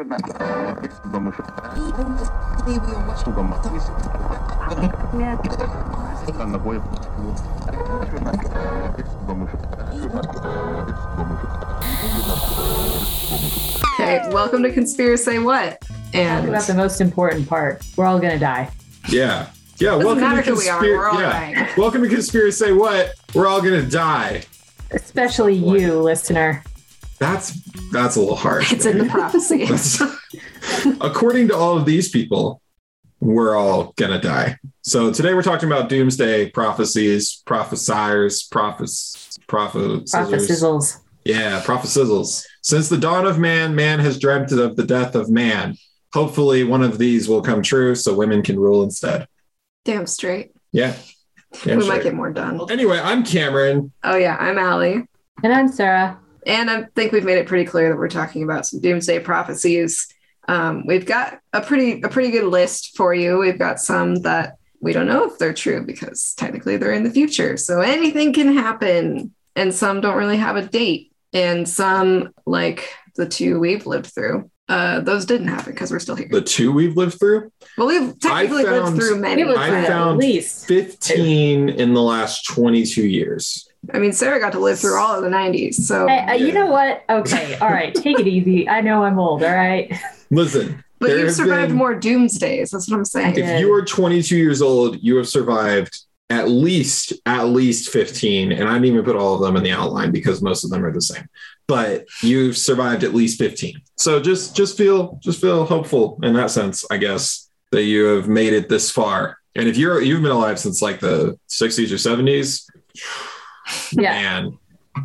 Okay, welcome to Conspiracy What? Talk And about the most important part. We're all gonna die. Yeah. Yeah. Doesn't welcome matter to who we are, we're all yeah. dying. Welcome to Conspiracy Say What? We're all gonna die. Especially you, listener. That's that's a little harsh. it's in the prophecy. According to all of these people, we're all gonna die. So today we're talking about doomsday prophecies, prophesiers, prophets, prophets. Prophet sizzles. Yeah, prophesizzles. Since the dawn of man, man has dreamt of the death of man. Hopefully, one of these will come true, so women can rule instead. Damn straight. Yeah. Yeah, we sure. might get more done. Anyway, I'm Cameron. Oh yeah, I'm Allie. And I'm Sarah. And I think we've made it pretty clear that we're talking about some doomsday prophecies. Um, we've got a pretty a pretty good list for you. We've got some that we don't know if they're true because technically they're in the future. So anything can happen. And some don't really have a date. And some, like the two we've lived through, uh, those didn't happen because we're still here. The two we've lived through, Well, we've technically lived through many. I through at found- least. 15 in the last 22 years. I mean, Sarah got to live through all of the 90s. So, Hey, uh, you know what? Okay, all right, take it easy. I know I'm old, all right? Listen, but you've survived been- more doomsdays. That's what I'm saying. If you are 22 years old, you have survived at least at least 15 and i didn't even put all of them in the outline because most of them are the same but you've survived at least 15 so just just feel just feel hopeful in that sense i guess that you have made it this far and if you're you've been alive since like the 60s or 70s Yeah, man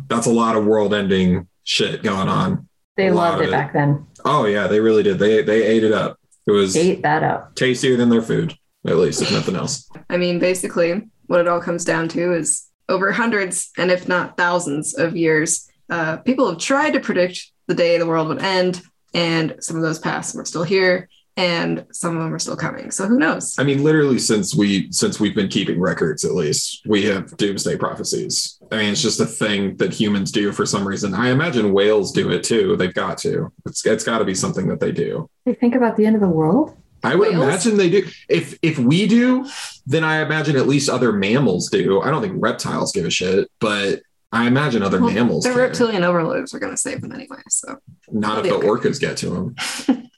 that's a lot of world ending shit going on they a loved it it. back then. oh yeah they really did they they ate it up it was Ate that up. tastier than their food at least if nothing else I mean, basically, what it all comes down to is over hundreds and if not thousands of years, uh, people have tried to predict the day the world would end, and some of those paths We're still here, and some of them are still coming. So who knows? I mean, literally since we since we've been keeping records, at least we have doomsday prophecies. I mean, it's just a thing that humans do for some reason. I imagine whales do it too. They've got to. It's it's got to be something that they do. They think about the end of the world. I would Whales? imagine they do. If if we do, then I imagine at least other mammals do. I don't think reptiles give a shit, but I imagine other Well, mammals. The care. reptilian overlords are going to save them anyway. So Not if They'll the be okay. orcas get to them.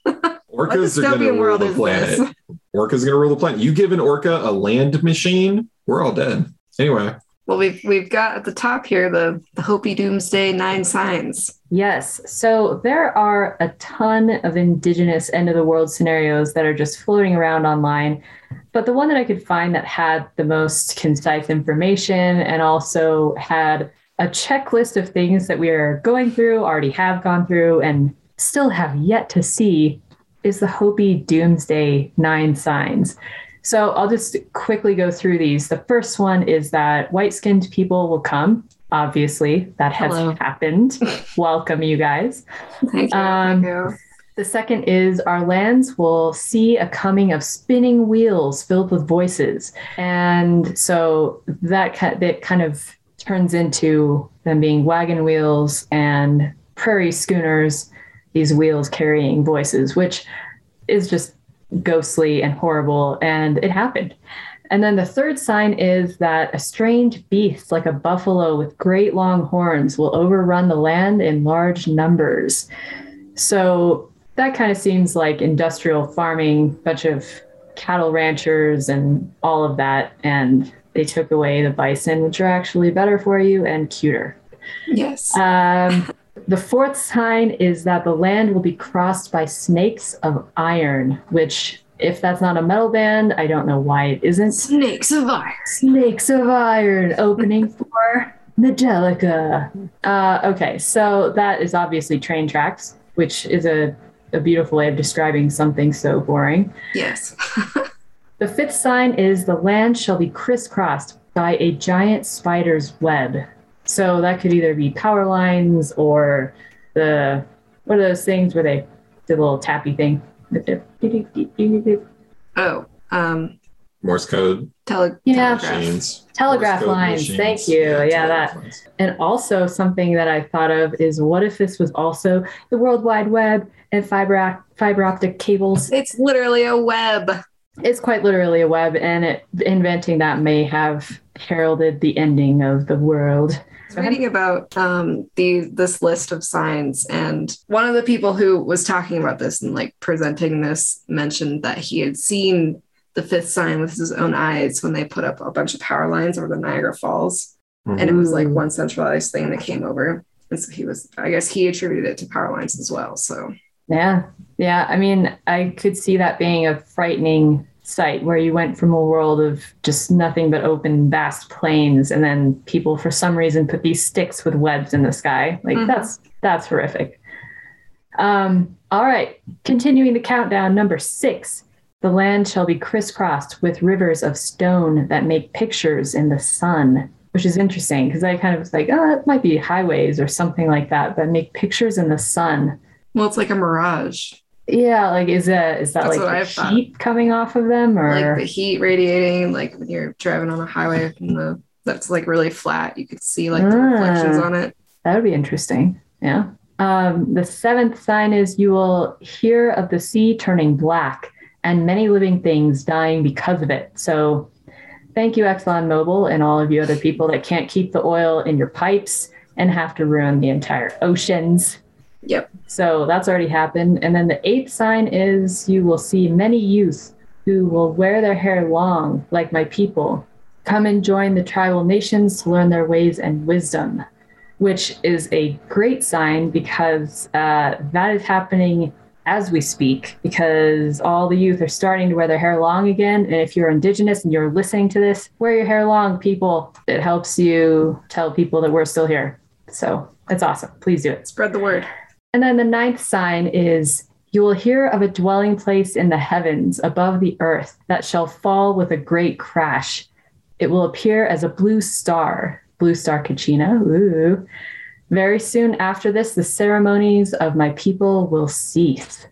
what Orcas are going to dystopian rule the planet. this? Orca's going to rule the planet. You give an orca a land machine, we're all dead. Anyway, Well, we've we've got at the top here the the Hopi Doomsday Nine Signs. Yes. So there are a ton of indigenous end of the world scenarios that are just floating around online. But the one that I could find that had the most concise information and also had a checklist of things that we are going through, already have gone through, and still have yet to see is the Hopi Doomsday Nine Signs. So I'll just quickly go through these. The first one is that white skinned people will come. Obviously, that has Hello. happened. Welcome, you guys. Thank you. Um, Thank you. The second is our lands will see a coming of spinning wheels filled with voices. And so that, that kind of turns into them being wagon wheels and prairie schooners, these wheels carrying voices, which is just ghostly and horrible. And it happened. And then the third sign is that a strange beast like a buffalo with great long horns will overrun the land in large numbers. So that kind of seems like industrial farming, bunch of cattle ranchers and all of that. And they took away the bison, which are actually better for you and cuter. Yes. Um, the fourth sign is that the land will be crossed by snakes of iron, which, if that's not a metal band, I don't know why it isn't. Snakes of iron. Snakes of Iron opening for Angelica. Uh, okay, so that is obviously train tracks, which is a, a beautiful way of describing something so boring. Yes. The fifth sign is the land shall be crisscrossed by a giant spider's web. So that could either be power lines or the what are those things where they the little tappy thing. oh, um, Morse code Tele- Yeah. telegraph. machines. Telegraph Morse code lines. machines. Thank you. Yeah, telegraph that. lines. And also something that I thought of is what if this was also the World Wide Web and fiber fiber optic cables? It's literally a web. It's quite literally a web, and it, inventing that may have heralded the ending of the world. Reading about um, the this list of signs, and one of the people who was talking about this and like presenting this mentioned that he had seen the fifth sign with his own eyes when they put up a bunch of power lines over the Niagara Falls, and it was like one centralized thing that came over. And so he was, I guess, he attributed it to power lines as well. So Yeah. Yeah. I mean, I could see that being a frightening sight where you went from a world of just nothing but open, vast plains, and then people, for some reason, put these sticks with webs in the sky. Like, Mhm. that's that's horrific. Um, all right. Continuing the countdown, number six. The land shall be crisscrossed with rivers of stone that make pictures in the sun, which is interesting because I kind of was like, oh, it might be highways or something like that, but make pictures in the sun. well, it's like a mirage, Yeah, like is that is that That's like the I've thought. heat coming off of them or like the heat radiating, like when you're driving on a highway and the that's like really flat, you could see like the Ah. reflections on it. that would be interesting. Yeah. Um, the seventh sign is you will hear of the sea turning black and many living things dying because of it. So thank you, ExxonMobil, and all of you other people that can't keep the oil in your pipes and have to ruin the entire oceans. Yep. So that's already happened. And then the eighth sign is you will see many youth who will wear their hair long, like my people. Come and join the tribal nations to learn their ways and wisdom, which is a great sign because uh, that is happening as we speak because all the youth are starting to wear their hair long again. And if you're indigenous and you're listening to this, wear your hair long, people. It helps you tell people that we're still here. So it's awesome. Please do it. Spread the word. And then the ninth sign is you will hear of a dwelling place in the heavens above the earth that shall fall with a great crash. It will appear as a blue star, blue star Kachina. Ooh. Very soon after this, the ceremonies of my people will cease.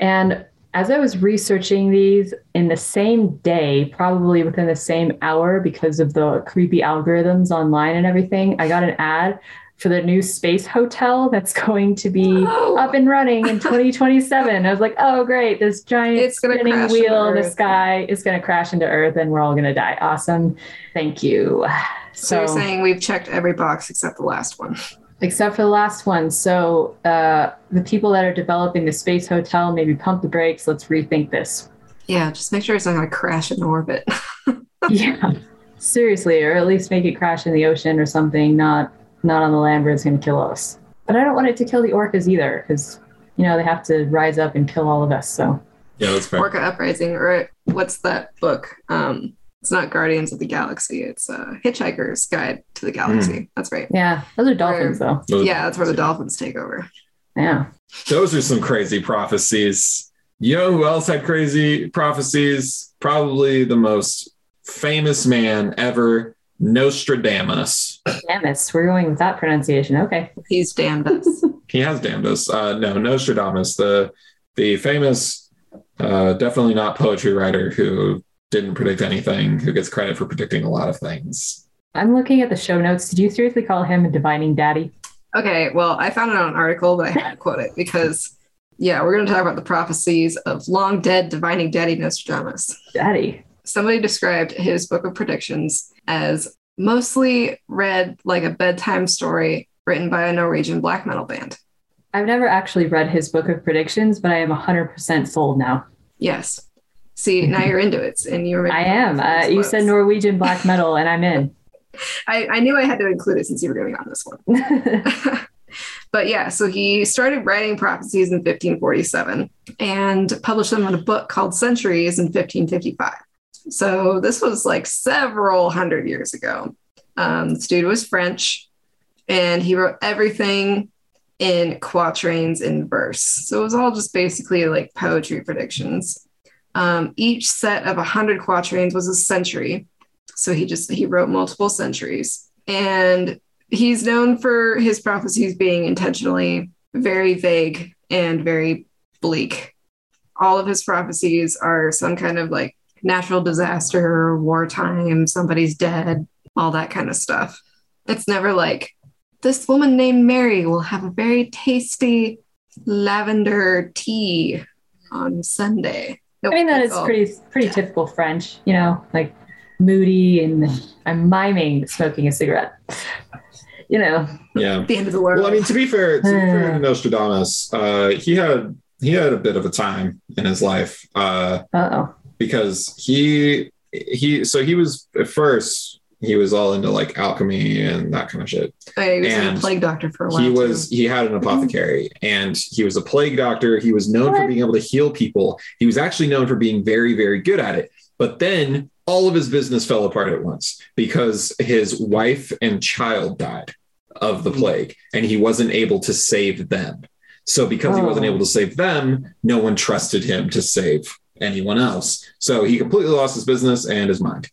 And as I was researching these in the same day, probably within the same hour, because of the creepy algorithms online and everything, I got an ad for the new space hotel that's going to be up and running in 2027. I was like, oh, great. This giant It's gonna spinning wheel in the sky is going to crash into Earth and we're all going to die. Awesome. Thank you. So, you're saying we've checked every box except the last one. except for the last one. So uh, the people that are developing the space hotel, maybe pump the brakes. Let's rethink this. Yeah, just make sure it's not going to crash in orbit. yeah, seriously, or at least make it crash in the ocean or something. Not not on the land where it's going to kill us. But I don't want it to kill the orcas either, because you know they have to rise up and kill all of us. So Yeah, that's fair. Orca Uprising, or what's that book? Um, it's not Guardians of the Galaxy. It's uh, Hitchhiker's Guide to the Galaxy. That's right. yeah, those are dolphins though. Those- Yeah, that's where the dolphins take over. Yeah. Those are some crazy prophecies. You know who else had crazy prophecies? Probably the most famous man ever, Nostradamus. Damn it, we're going with that pronunciation. Okay. He's damned us. He has damned us. Uh, no, Nostradamus, the the famous, uh, definitely not poetry writer who didn't predict anything, who gets credit for predicting a lot of things. I'm looking at the show notes. Did you seriously call him a divining daddy? Okay, well, I found it on an article, but I had to quote it because, yeah, we're going to talk about the prophecies of long dead divining daddy Nostradamus. Daddy. Somebody described his book of predictions as mostly read like a bedtime story written by a Norwegian black metal band. I've never actually read his book of predictions, but I am 100% sold now. Yes. See, now you're into it, and you're. I am. Uh, you said Norwegian black metal, and I'm in. I, I knew I had to include it since you were going on this one. but yeah, so he started writing prophecies in 1547 and published them in a book called Centuries in 1555. So this was like several hundred years ago. Um, this dude was French and he wrote everything in quatrains in verse. So it was all just basically like poetry predictions. Um, each set of 100 quatrains was a century. So he just he wrote multiple centuries. And he's known for his prophecies being intentionally very vague and very bleak. All of his prophecies are some kind of like natural disaster, wartime, somebody's dead, all that kind of stuff. It's never like this woman named Mary will have a very tasty lavender tea on Sunday. Nope, I mean, that is it's is all- pretty pretty typical French, you know, like moody and I'm miming smoking a cigarette. You know, Yeah. the end of the world. Well, I mean, to be fair, to be fair to. Nostradamus, uh, he had he had a bit of a time in his life uh, uh oh. Because he he so he was at first he was all into like alchemy and that kind of shit. Oh, yeah, he was and a plague doctor for a while. he was too. he had an apothecary and he was a plague doctor he was known for being able to heal people he was actually known for being very very good at it but then all of his business fell apart at once because his wife and child died of the hmm. plague and he wasn't able to save them so because he wasn't Oh. able to save them no one trusted him to save anyone else so he completely lost his business and his mind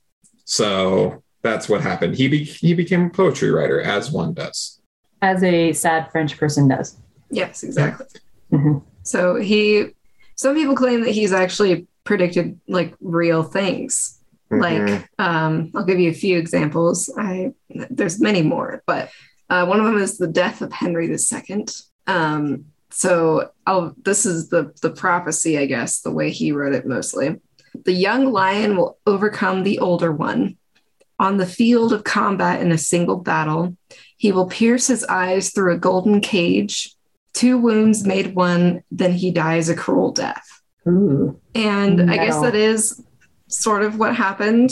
so that's what happened he be- he became a poetry writer as one does As a sad French person does. Yes, exactly. Mhm. So he, some people claim that he's actually predicted like real things. Mhm. Like, um, I'll give you a few examples. I there's many more, but uh, one of them is the death of Henry II. Um, so I'll, this is the the prophecy, I guess, the way he wrote it mostly. The young lion will overcome the older one. On the field of combat in a single battle, he will pierce his eyes through a golden cage. Two wounds made one, then he dies a cruel death. Ooh. And I guess that is sort of what happened.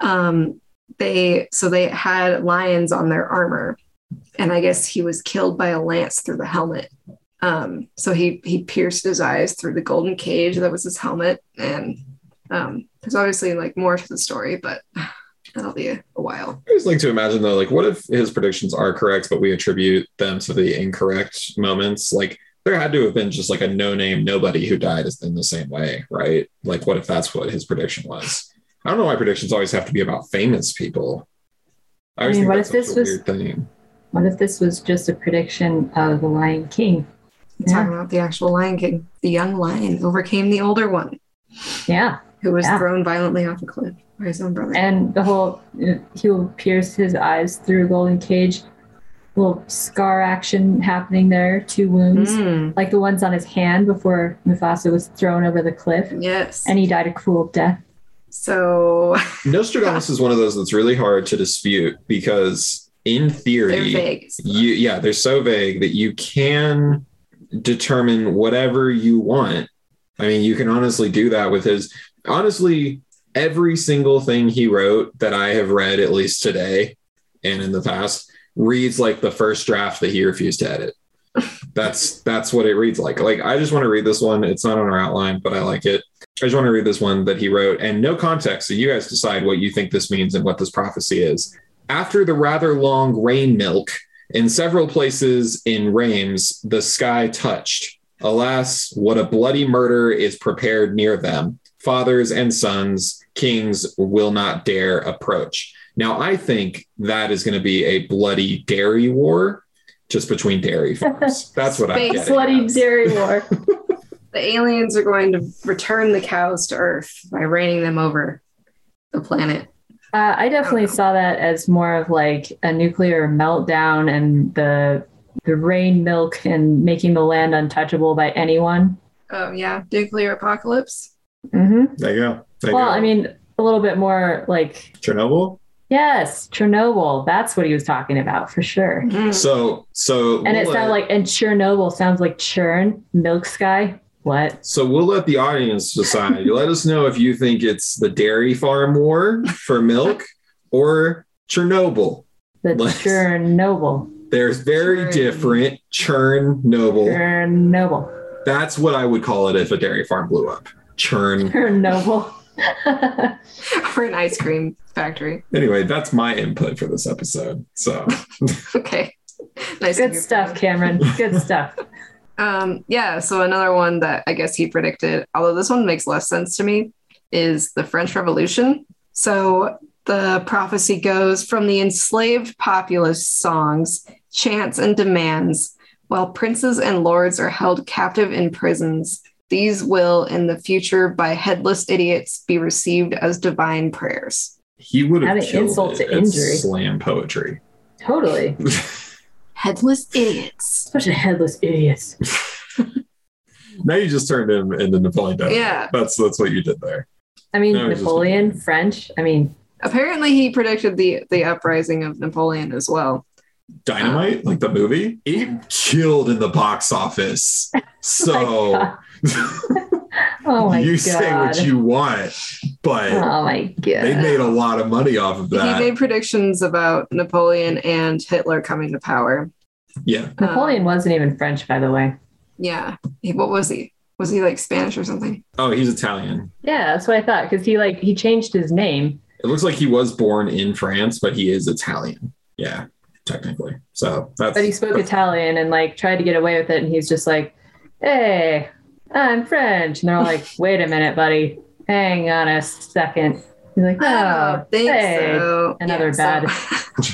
Um, they so they had lions on their armor, and I guess he was killed by a lance through the helmet. Um, so he he pierced his eyes through the golden cage that was his helmet, and um, there's obviously like more to the story, but that'll be a, a while. I always like to imagine though, like, what if his predictions are correct, but we attribute them to the incorrect moments? Like, there had to have been just like a no-name nobody who died in the same way, right? Like, what if that's what his prediction was? I don't know why predictions always have to be about famous people. I I mean, what if this was- thing. What if this was just a prediction of the Lion King? I'm talking about the actual Lion King. The young lion overcame the older one, Yeah. who was Yeah. thrown violently off a cliff by his own brother. And the whole, he'll pierce his eyes through a golden cage. Little scar action happening there, two wounds, Mm, like the ones on his hand before Mufasa was thrown over the cliff. yes. And he died a cruel death. so Nostradamus is one of those that's really hard to dispute because, in they're theory, vague. you yeah they're so vague that you can determine whatever you want. I mean you can honestly do that with his honestly every single thing he wrote that i have read at least today and in the past reads like the first draft that he refused to edit. That's that's what it reads like. Like i just want to read this one. It's not on our outline but i like it. I just want to read this one that he wrote. And no context so you guys decide what you think this means and what this prophecy is. After the rather long rain milk in several places in Reims, the sky touched. Alas, what a bloody murder is prepared near them. Fathers and sons, kings will not dare approach. Now, I think that is going to be a bloody dairy war just between dairy farms. That's what I'm Space. Bloody at. dairy war. The aliens are going to return the cows to Earth by raining them over the planet. Uh, I definitely saw that as more of like a nuclear meltdown and the the rain milk and making the land untouchable by anyone. Oh yeah, nuclear apocalypse. Mm-hmm. There you go. There you Well, go. I mean, a little bit more like Chernobyl. yes, Chernobyl. That's what he was talking about for sure. Mm. So, so And it we'll sounded like and Chernobyl sounds like churn, milk sky. What? So we'll let the audience decide. let us know if you think it's the dairy farm war for milk or Chernobyl. The Let's- Chernobyl. There's very Churn. different Chernobyl. Chernobyl. That's what I would call it if a dairy farm blew up. Churn. Chernobyl. For an ice cream factory. Anyway, that's my input for this episode. So Okay. Nice. Good stuff, Cameron. Good stuff. Um, yeah, so another one that I guess he predicted, although this one makes less sense to me, is the French Revolution. So the prophecy goes from the enslaved populace songs, chants, and demands, while princes and lords are held captive in prisons, These will, in the future, by headless idiots, be received as divine prayers. He would have Adding killed insult it to injury. slam poetry. Totally. Headless idiots. Such a headless idiots. now you just turned him into Napoleon Dynamite. Yeah. That's that's what you did there. I mean, No, it's just- Napoleon, French. I mean, Apparently, he predicted the the uprising of Napoleon as well. Dynamite, like the movie, it killed in the box office. Oh so God. oh my you god. say what you want, but oh my god. they made a lot of money off of that. He made predictions about Napoleon and Hitler coming to power. yeah. Um, Napoleon wasn't even French, by the way. Yeah. He, what was he? Was he like Spanish or something? Oh, he's Italian. Yeah, that's what I thought. Because he like he changed his name. It looks like he was born in France, but he is Italian. Yeah, technically. So that's But he spoke Italian and like tried to get away with it. And he's just like, Hey, I'm French. And they're like, Wait a minute, buddy. Hang on a second. He's like, Oh, don't hey. so. Another so-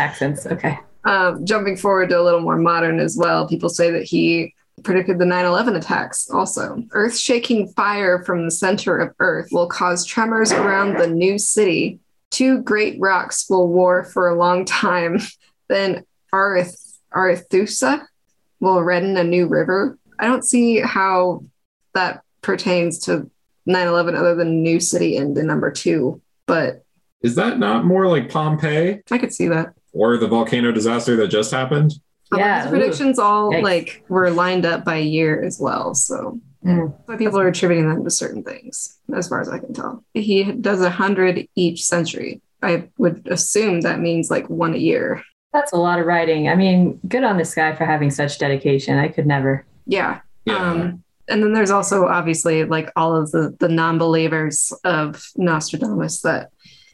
accents. Okay. um, jumping forward to a little more modern as well, people say that he predicted the 9 11 attacks also. Earth shaking fire from the center of Earth will cause tremors around the new city. Two great rocks will war for a long time. Then Arith, Arethusa will redden a new river. I don't see how that pertains to 9 11 other than new city and the number two, but Is that not more like Pompeii I could see that. or the volcano disaster that just happened? Yeah, his ooh. predictions all Yikes. like were lined up by year as well. So Mm. but people are attributing them to certain things, as far as I can tell. He does a hundred each century. I would assume that means like one a year. That's a lot of writing. I mean, good on this guy for having such dedication. I could never. Yeah. Yeah. Um, and then there's also obviously like all of the the non-believers of Nostradamus that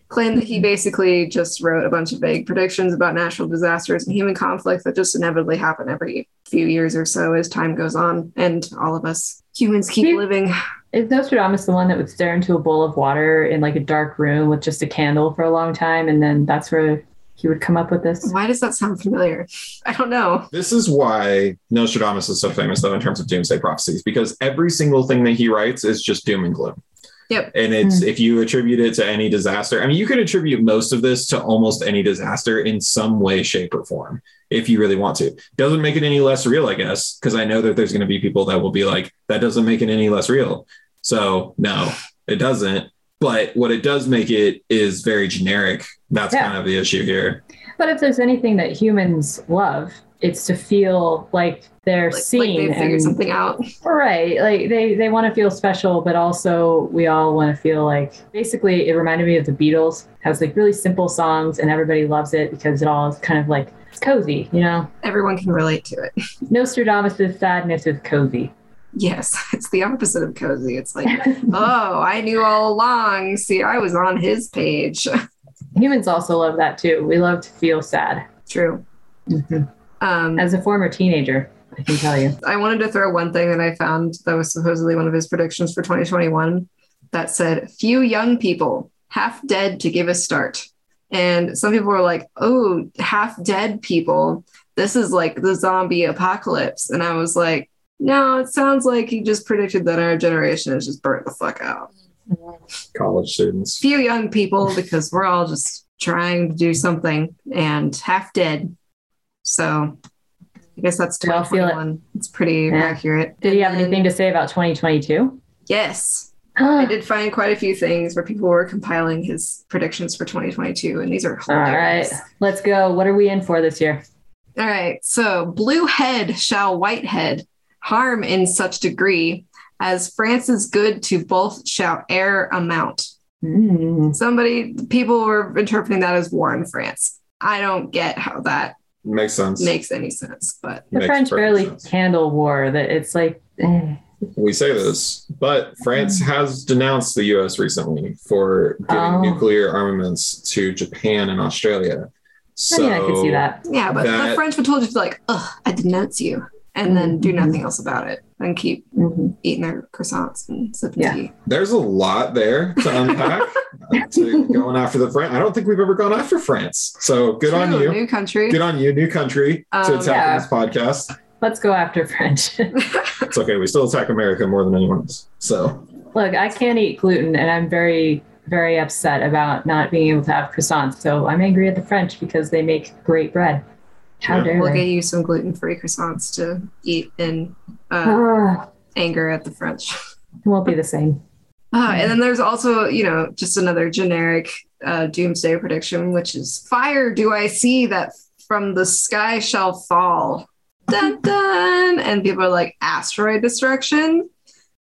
claim that he mm-hmm. basically just wrote a bunch of vague predictions about natural disasters and human conflict that just inevitably happen every few years or so as time goes on and all of us humans keep living. Is Nostradamus the one that would stare into a bowl of water in like a dark room with just a candle for a long time, and then that's where he would come up with this? Why does that sound familiar? I don't know. This is why Nostradamus is so famous, though, in terms of doomsday prophecies, because every single thing that he writes is just doom and gloom. Yep. And it's if you attribute it to any disaster, I mean, you could attribute most of this to almost any disaster in some way, shape, or form, if you really want to. Doesn't make it any less real, I guess, because I know that there's going to be people that will be like, that doesn't make it any less real. So, no, it doesn't. But what it does make it is very generic. That's Yeah. kind of the issue here. But if there's anything that humans love, it's to feel like they're Like, like seen they figured and something out. right. Like they they want to feel special, but also we all want to feel like. Basically, it reminded me of the Beatles. Has like really simple songs, and everybody loves it because it all is kind of like it's cozy. You know, Everyone can relate to it. Nostradamus' sadness is cozy. Yes, it's the opposite of cozy. It's like, oh, I knew all along. See, I was on his page. Humans also love that too. We love to feel sad. True. Mhm. Um, As a former teenager, I can tell you. I wanted to throw one thing that I found that was supposedly one of his predictions for 2021 that said, few young people, half dead to give a start. And some people were like, oh, half dead people. This is like the zombie apocalypse. And I was like, no, it sounds like he just predicted that our generation is just burnt the fuck out. College students. Few young people because we're all just trying to do something and half dead. So I guess that's We all feel it. 2021. It's pretty Yeah. accurate. Did you have then- anything to say about 2022? Yes. I did find quite a few things where people were compiling his predictions for 2022, and these are hilarious. All right, let's go. What are we in for this year? All right. So, blue head shall white head harm in such degree as France's good to both shall err amount. Mm. Somebody, people were interpreting that as war in France. I don't get how that Makes sense. makes any sense, but The French barely sense. handle war. That it's like, eh. we say this, but France has denounced the US recently for giving Oh. nuclear armaments to Japan and Australia. I So mean, I can see that. yeah, but the French would told you to like, ugh, I denounce you, and then do Mhm. nothing else about it and keep Mhm. eating their croissants and sipping Yeah. tea. there's a lot there to unpack uh, to going after the France. I don't think we've ever gone after France. So good on you. New country. Good on you, new country, to Um, attack yeah. this podcast. let's go after French. It's okay. We still attack America more than anyone else. So Look, I can't eat gluten, and I'm very, very upset about not being able to have croissants. So I'm angry at the French because they make great bread. How dare We'll get you some gluten free croissants to eat in uh, Ah, anger at the French. it won't be the same. Uh, and then there's also, you know, just another generic uh, doomsday prediction, which is fire do I see that from the sky shall fall. Dun dun. And people are like, asteroid destruction.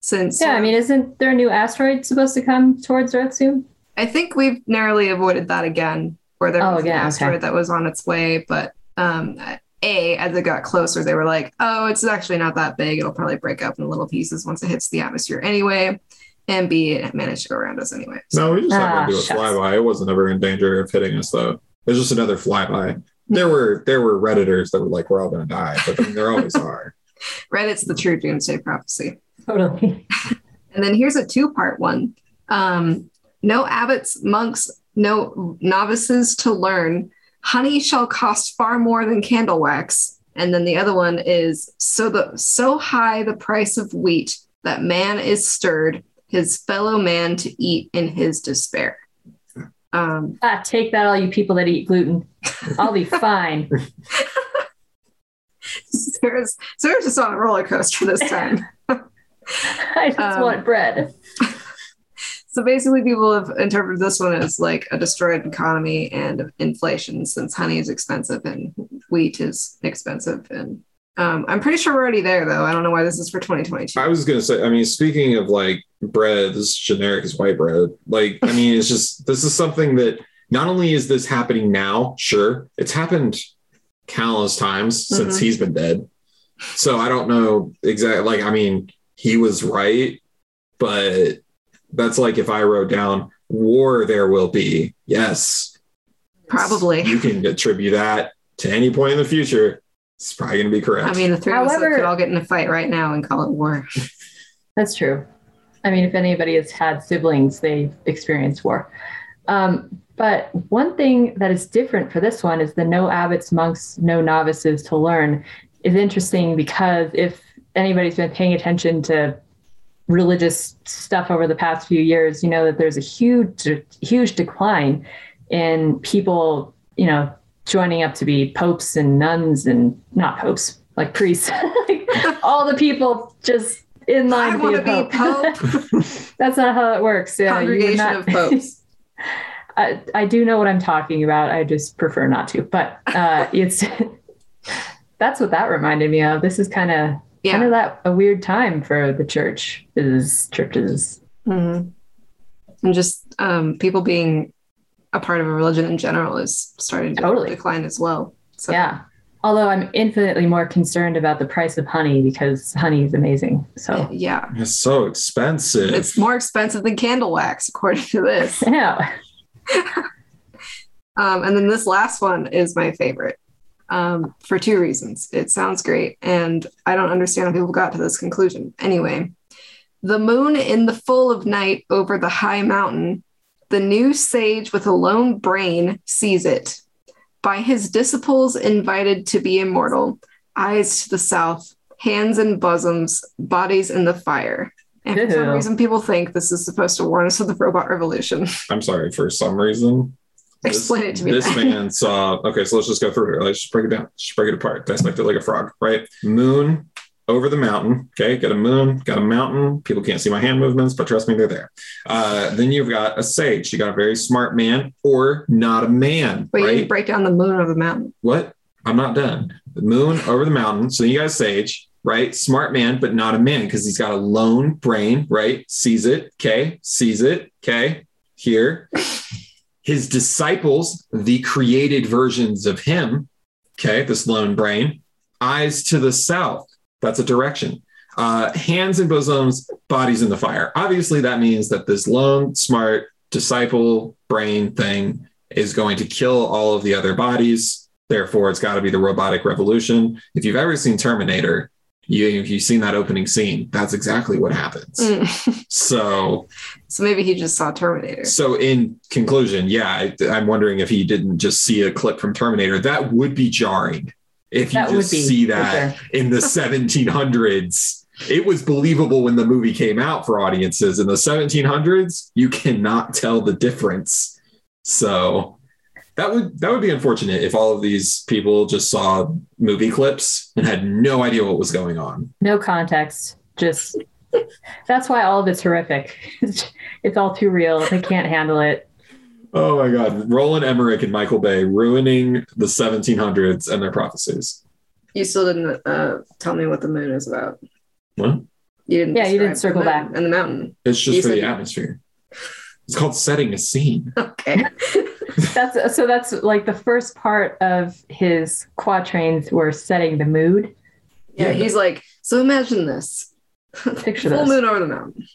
Since Yeah, I mean, isn't there a new asteroid supposed to come towards Earth soon? I think we've narrowly avoided that again, where there Oh, was yeah, an okay. asteroid that was on its way. But um, A, as it got closer, they were like, oh, it's actually not that big. It'll probably break up in little pieces once it hits the atmosphere anyway. And B, it managed to go around us anyway. So no, we just Ah, to do a shucks. flyby. It wasn't ever in danger of hitting us though. It was just another flyby. There were there were redditors that were like, "We're all gonna die," but I mean, there always are. Reddit's the true doomsday prophecy. Totally. And then here's a two part one um, No abbots, monks, no novices to learn. Honey shall cost far more than candle wax. And then the other one is so the so high the price of wheat that man is stirred, his fellow man to eat in his despair. Um, Ah, take that, all you people that eat gluten. I'll be fine. Sarah's, Sarah's just on a roller coaster this time. I just Um, want bread. So basically, people have interpreted this one as like a destroyed economy and inflation, since honey is expensive and wheat is expensive. And um, I'm pretty sure we're already there, though. I don't know why this is for 2022. I was gonna say, I mean, speaking of like bread, this is generic as white bread. Like, I mean, it's just this is something that not only is this happening now, sure, it's happened countless times since Mhm. he's been dead. So I don't know exactly. Like, I mean, he was right, but that's like if I wrote down "war there will be." Yes, Probably. you can attribute that to any point in the future. It's probably gonna be correct. I mean, the three of us could all get in a fight right now and call it war. That's true. I mean, if anybody has had siblings, they've experienced war. Um, but one thing that is different for this one is the no abbots, monks, no novices to learn is interesting because if anybody's been paying attention to religious stuff over the past few years, you know that there's a huge, huge decline in people, you know, joining up to be popes and nuns and not popes, like priests, like all the people just in line I to want be to a be pope. pope. That's not how it works. Yeah, Congregation not- of popes. I, I do know what I'm talking about. I just prefer not to. But uh, it's that's what that reminded me of. This is kind of kind of that a weird time for the church is churches. Mhm. And just um, people being a part of a religion in general is starting to Totally. decline as well. So Yeah. Although I'm infinitely more concerned about the price of honey because honey is amazing. So yeah. it's so expensive. It's more expensive than candle wax, according to this. yeah. Um, and then this last one is my favorite um, for two reasons. It sounds great, and I don't understand how people got to this conclusion. Anyway, the moon in the full of night over the high mountain, the new sage with a lone brain sees it. By his disciples invited to be immortal, eyes to the south, hands in bosoms, bodies in the fire. And for some reason, people think this is supposed to warn us of the robot revolution. I'm sorry, for some reason. This- Explain it to me. This man saw. Okay, so let's just go through it. Let's just break it down. Just break it apart. Dissect it like a frog, right? Moon over the mountain. Okay, got a moon, got a mountain. People can't see my hand movements, but trust me, they're there. Uh, then you've got a sage. You got a very smart man or not a man, But you right? didn't break down the moon or the mountain. what? I'm not done. The moon over the mountain. So you got a sage, right? Smart man, but not a man because he's got a lone brain, right? Sees it, okay? Sees it, okay? Here. His disciples, the created versions of him, okay? This lone brain, eyes to the south. That's a direction. Uh, hands in bosoms, bodies in the fire. Obviously, that means that this lone, smart disciple brain thing is going to kill all of the other bodies. Therefore, it's got to be the robotic revolution. If you've ever seen Terminator, you, if you've seen that opening scene, that's exactly what happens. Mm. So, so maybe he just saw Terminator. so in conclusion, yeah, I, I'm wondering if he didn't just see a clip from Terminator. That would be jarring. if you That just be, see for that in the 1700s. It was believable when the movie came out for audiences. In the 1700s, you cannot tell the difference. So that would that would be unfortunate if all of these people just saw movie clips and had no idea what was going on. No context. Just that's why all of it's horrific. it's all too real. They can't handle it. Oh my God. Roland Emmerich and Michael Bay ruining the 1700s and their prophecies. You still didn't uh, tell me what the moon is about. What? You didn't. Yeah, you didn't circle back. And the mountain. It's just You for the atmosphere. It's called setting a scene. Okay. That's so that's like the first part of his quatrains were setting the mood. Yeah, Yeah. he's like, so imagine this. Picture Full this. moon over the mountain.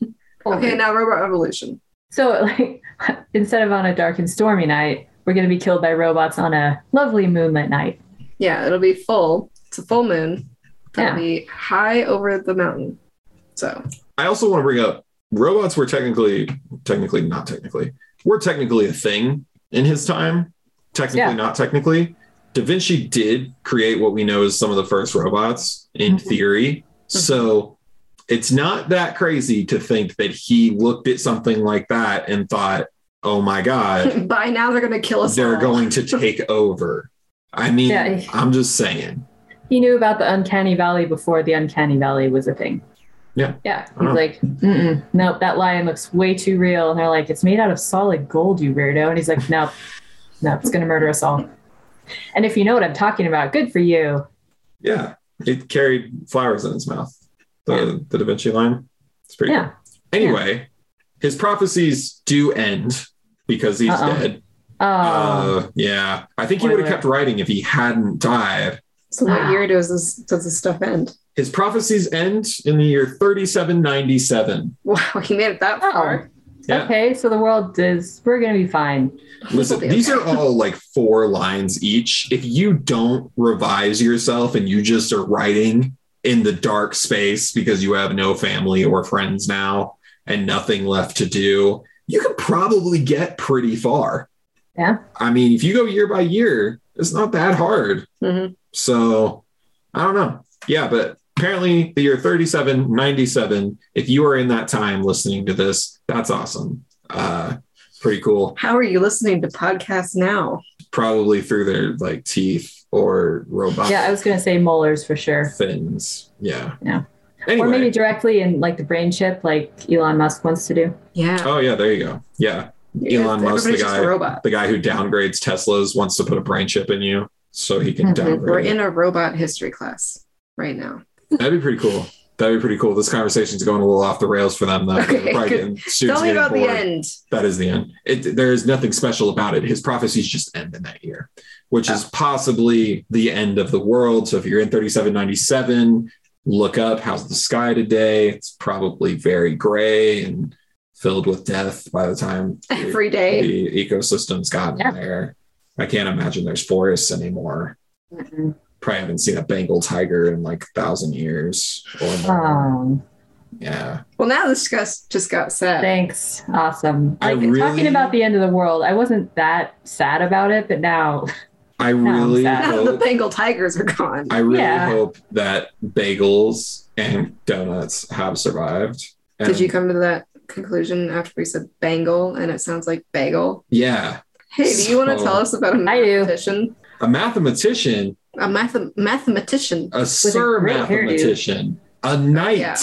Full Okay, moon. now robot evolution. So like instead of on a dark and stormy night, we're gonna be killed by robots on a lovely moonlit night. Yeah, it'll be full. It's a full moon. It'll Yeah. be high over the mountain. So I also want to bring up robots were technically, technically, not technically, were technically a thing in his time. Technically, Yeah. not technically. Da Vinci did create what we know as some of the first robots in Mhm. theory. So it's not that crazy to think that he looked at something like that and thought, oh my God, by now they're gonna kill us. they're all. going to take over. I mean, Yeah. I'm just saying. He knew about the uncanny valley before the uncanny valley was a thing. Yeah. Yeah. I know. He's like, Mm-mm, nope, that lion looks way too real. And they're like, it's made out of solid gold, you weirdo. And he's like, nope, no, it's gonna murder us all. And if you know what I'm talking about, good for you. Yeah. It carried flowers in his mouth. The, the Da Vinci line. It's pretty Yeah. cool. Anyway, his prophecies do end because he's Uh-oh. dead. Oh, Uh, yeah. I think he would have kept writing if he hadn't died. So what Wow. year does this does this stuff end? His prophecies end in the year 3797. Wow, he made it that Oh. far. Yeah. okay. So the world is, we're gonna be fine. Listen, It'll be these okay. are all like four lines each. If you don't revise yourself and you just are writing in the dark space because you have no family or friends now and nothing left to do, you could probably get pretty far. Yeah. I mean, if you go year by year, it's not that hard. Mhm. So I don't know. Yeah, but apparently the year 3797, if you are in that time listening to this, that's awesome. Uh pretty cool. How are you listening to podcasts now? Probably through their like teeth or robot Yeah, I was gonna say molars for sure. fins. Yeah. Yeah. Anyway. Or maybe directly in like the brain chip, like Elon Musk wants to do. Yeah. oh yeah, there you go. Yeah. Elon Musk, the guy- The guy who downgrades Teslas wants to put a brain chip in you so he can Mhm. downgrade. We're in a robot history class right now. That'd be pretty cool. That'd be pretty cool. This conversation's going a little off the rails for them. Though. Okay, probably Tell me about the end. That is the end. It, there is nothing special about it. His prophecies just end in that year, which is possibly the end of the world. So if you're in 3797, look up how's the sky today. It's probably very gray and filled with death by the time the- Every day. the ecosystem's gotten Yeah. there. I can't imagine there's forests anymore. Mhm. Probably haven't seen a Bengal tiger in like a thousand years or more. Um, Yeah. Well, now this just just got sad. thanks. Awesome. I Like really- talking about the end of the world, I wasn't that sad about it, but now I I'm really sad. Now the hope Bengal tigers are gone. I really Yeah. hope that bagels and donuts have survived. And Did you come to that conclusion after we said Bengal and it sounds like bagel? Yeah. Hey, do you want to tell us about a I do. mathematician? A mathematician, A math- mathematician. a sir great hairdo. mathematician, a knight. Yeah.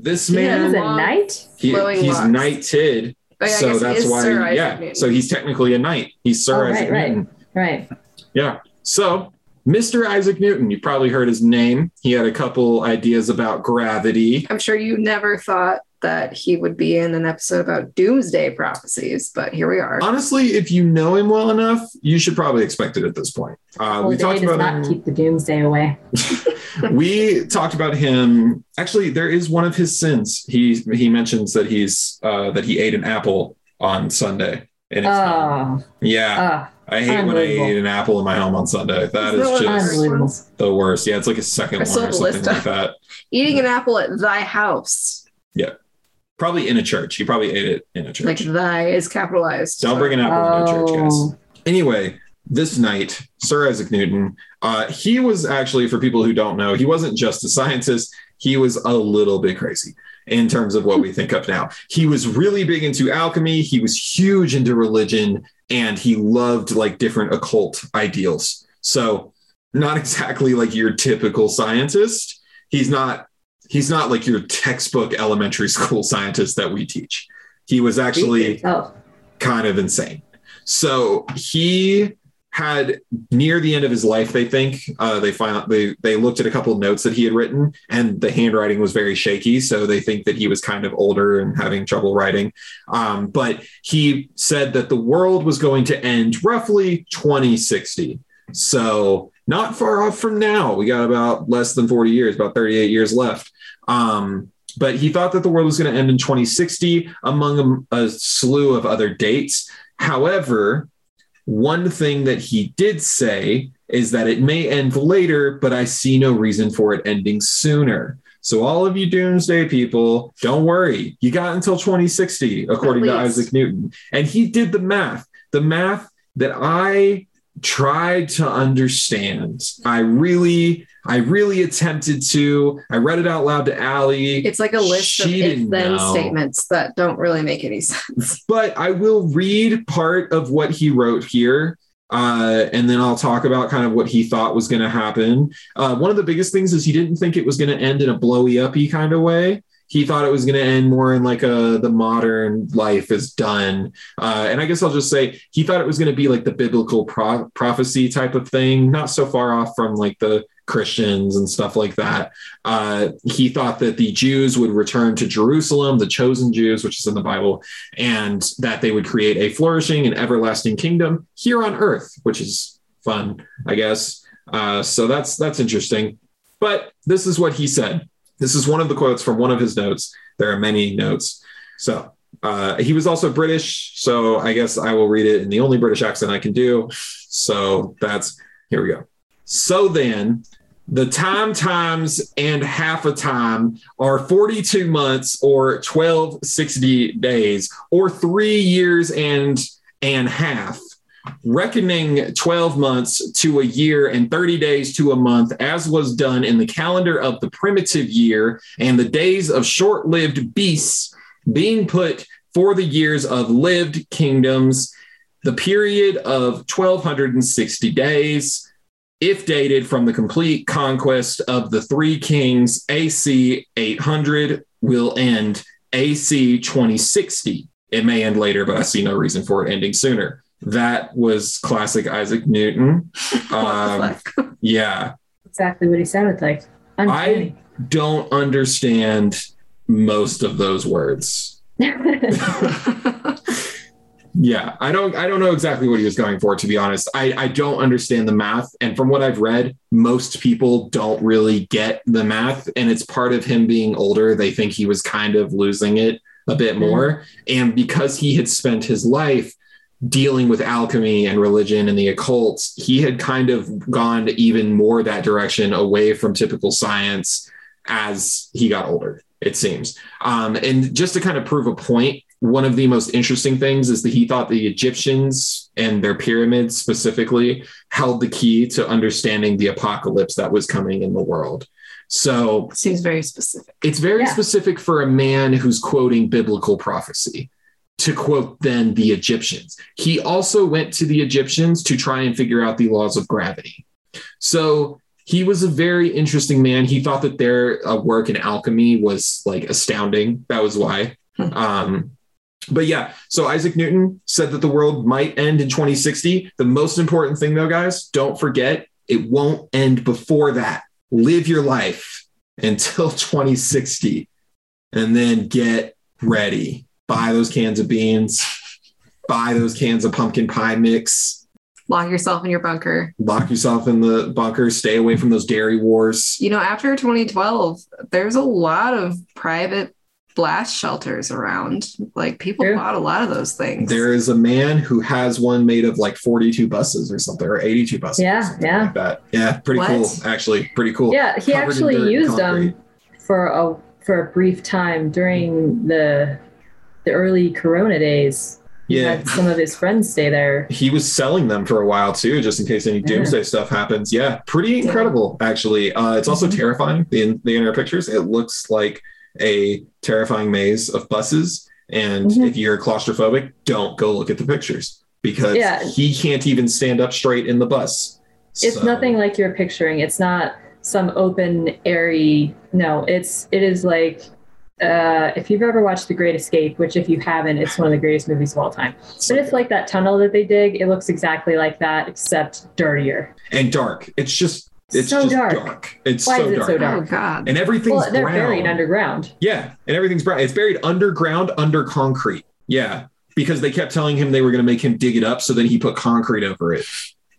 This Yeah, he was man, a knight. he, he's locks. knighted. Oh, yeah, so that's why, Sir Isaac yeah. Newton. So he's technically a knight. He's Sir Oh, Isaac right, right. Newton. Right. Yeah. So, Mr. Isaac Newton, you probably heard his name. He had a couple ideas about gravity. I'm sure you never thought that he would be in an episode about doomsday prophecies, but here we are. Honestly, if you know him well enough, you should probably expect it at this point. Uh, Well, we talked about not him. keep the doomsday away. we talked about him. Actually, there is one of his sins. He he mentions that he's uh, that he ate an apple on Sunday. And it's Oh, yeah, oh, I hate when I unbelievable. eat an apple in my home on Sunday. That Isn't is just the worst. Yeah, it's like a second I one or something like that. Eating an apple at thy house. Probably in a church. He probably ate it in a church. Like thy is capitalized. Don't bring an apple in a church, guys. oh. Anyway, this knight, Sir Isaac Newton, uh, he was actually, for people who don't know, he wasn't just a scientist, he was a little bit crazy in terms of what we think of now. He was really big into alchemy, he was huge into religion, and he loved like different occult ideals. So, not exactly like your typical scientist. He's not he's not like your textbook elementary school scientist that we teach. He was actually kind of insane. So he had near the end of his life, they think uh, they found they they looked at a couple of notes that he had written, and the handwriting was very shaky. So they think that he was kind of older and having trouble writing. Um, but he said that the world was going to end roughly 2060. So not far off from now. We got about less than 40 years, about 38 years left. Um, but he thought that the world was going to end in 2060 among a, a slew of other dates. However, one thing that he did say is that it may end later, but I see no reason for it ending sooner. So, all of you doomsday people, don't worry. You got until 2060, according to. Isaac Newton. And he did the math, the math that I tried to understand. I really, I really attempted to. I read it out loud to Allie. It's like a list She of if then know. statements that don't really make any sense. but I will read part of what he wrote here. Uh, and then I'll talk about kind of what he thought was going to happen. Uh, one of the biggest things is he didn't think it was going to end in a blowy uppy kind of way. He thought it was going to end more in like a the modern life is done. Uh, and I guess I'll just say he thought it was going to be like the biblical pro- prophecy type of thing, not so far off from like the Christians and stuff like that. Uh, he thought that the Jews would return to Jerusalem, the chosen Jews, which is in the Bible, and that they would create a flourishing and everlasting kingdom here on earth, which is fun, I guess. Uh, so that's that's interesting. But this is what he said. This is one of the quotes from one of his notes. There are many notes. So uh, he was also British, so I guess I will read it in the only British accent I can do. So that's here we go. So then, the time times and half a time are 42 months or 1260 days or three years and and half. Reckoning 12 months to a year and 30 days to a month as was done in the calendar of the primitive year and the days of short-lived beasts being put for the years of lived kingdoms the period of 1260 days if dated from the complete conquest of the three kings AC 800 will end AC 2060. It may end later, but I see no reason for it ending sooner. That was classic Isaac Newton. Um, yeah, exactly what he sounded like. Uncanny. don't understand most of those words. Yeah, I don't I don't know exactly what he was going for to be honest. I I don't understand the math and from what I've read, most people don't really get the math and it's part of him being older, they think he was kind of losing it a bit more and because he had spent his life dealing with alchemy and religion and the occult, he had kind of gone even more that direction away from typical science as he got older, it seems. Um, and just to kind of prove a point, one of the most interesting things is that he thought the Egyptians and their pyramids specifically held the key to understanding the apocalypse that was coming in the world. So Seems very specific. it's very Yeah. specific for a man who's quoting biblical prophecy to quote then the Egyptians. He also went to the Egyptians to try and figure out the laws of gravity. So he was a very interesting man. He thought that their uh, work in alchemy was like astounding. That was why. Hmm. Um, but yeah, so Isaac Newton said that the world might end in 2060. The most important thing, though, guys, don't forget it won't end before that. Live your life until 2060 and then get ready. Buy those cans of beans, buy those cans of pumpkin pie mix, Lock yourself in your bunker. lock yourself in the bunker, stay away from those dairy wars. You know, after 2012, there's a lot of private blast shelters around. Like people True. bought a lot of those things. There is a man who has one made of like 42 buses or something, or 82 buses. Yeah, yeah. Like that. Yeah, pretty What? cool, actually. Pretty cool. Yeah, he Covered actually used them for a for a brief time during the the early Corona days. Yeah. had some of his friends stay there. He was selling them for a while too, just in case any Yeah. doomsday stuff happens. Yeah, pretty incredible actually. Uh, it's also Mhm. terrifying. The the inner pictures. It looks like a terrifying maze of buses. And Mhm. if you're claustrophobic, don't go look at the pictures because Yeah. he can't even stand up straight in the bus. It's So- nothing like you're picturing. It's not some open, airy. No, it's it is like uh, if you've ever watched The Great Escape, which if you haven't, it's one of the greatest movies of all time. But it's like that tunnel that they dig. It looks exactly like that, except dirtier. and dark. It's just it's So just dark. dark. It's Why so is it dark. so dark? Oh God. And everything's Well, they're brown. buried underground. Yeah, and everything's brown. It's buried underground under concrete. Yeah, because they kept telling him they were going to make him dig it up, so then he put concrete over it.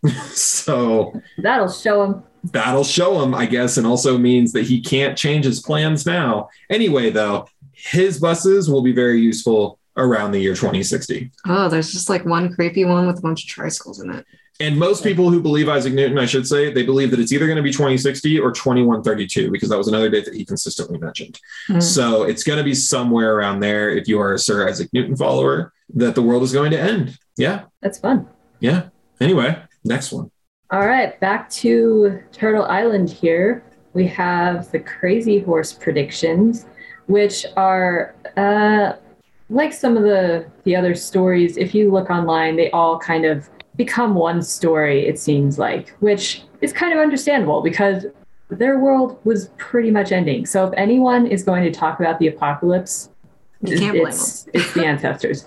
so That'll show them. that'll show him, I guess, and also means that he can't change his plans now. Anyway, though, his buses will be very useful around the year 2060. Oh, there's just like one creepy one with a bunch of tricycles in it. And most people who believe Isaac Newton, I should say, they believe that it's either going to be 2060 or 2132 because that was another date that he consistently mentioned. Hmm. So it's going to be somewhere around there if you are a Sir Isaac Newton follower that the world is going to end. Yeah. That's fun. Yeah. Anyway, next one. All right, back to Turtle Island here. We have the Crazy Horse predictions, which are uh, like some of the the other stories. If you look online, they all kind of become one story. It seems like, which is kind of understandable because their world was pretty much ending. So if anyone is going to talk about the apocalypse, it's, it's the ancestors.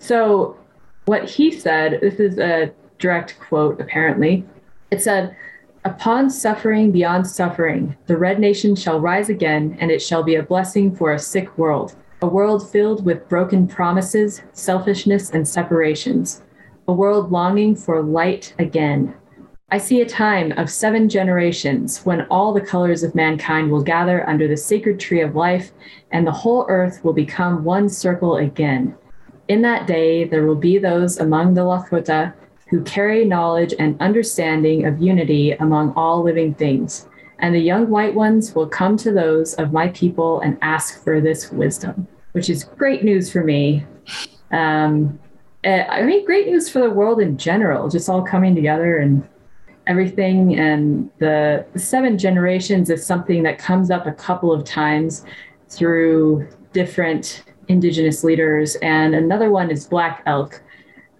So what he said, this is a direct quote apparently. It said, Upon suffering beyond suffering, the red nation shall rise again, and it shall be a blessing for a sick world, a world filled with broken promises, selfishness, and separations, a world longing for light again. I see a time of seven generations when all the colors of mankind will gather under the sacred tree of life, and the whole earth will become one circle again. In that day, there will be those among the Lakota who carry knowledge and understanding of unity among all living things. And the young white ones will come to those of my people and ask for this wisdom, which is great news for me. Um, eh, I mean, great news for the world in general, just all coming together and everything. And the, the seven generations is something that comes up a couple of times through different indigenous leaders. And another one is Black Elk,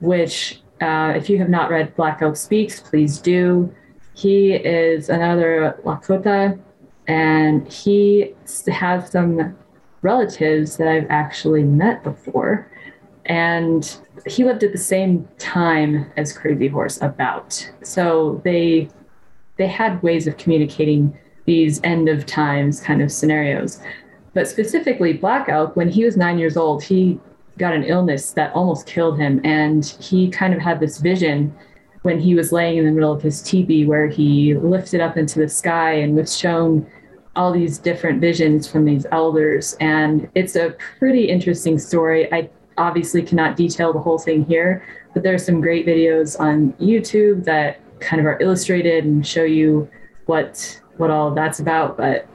which, uh, if you have not read Black Elk Speaks, please do. He is another Lakota, and he has some relatives that I've actually met before. And he lived at the same time as Crazy Horse about. So they they had ways of communicating these end of times kind of scenarios. But specifically, Black Elk, when he was nine years old, he got an illness that almost killed him. And he kind of had this vision when he was laying in the middle of his teepee where he lifted up into the sky and was shown all these different visions from these elders. And it's a pretty interesting story. I obviously cannot detail the whole thing here, but there's some great videos on YouTube that kind of are illustrated and show you what what all that's about. But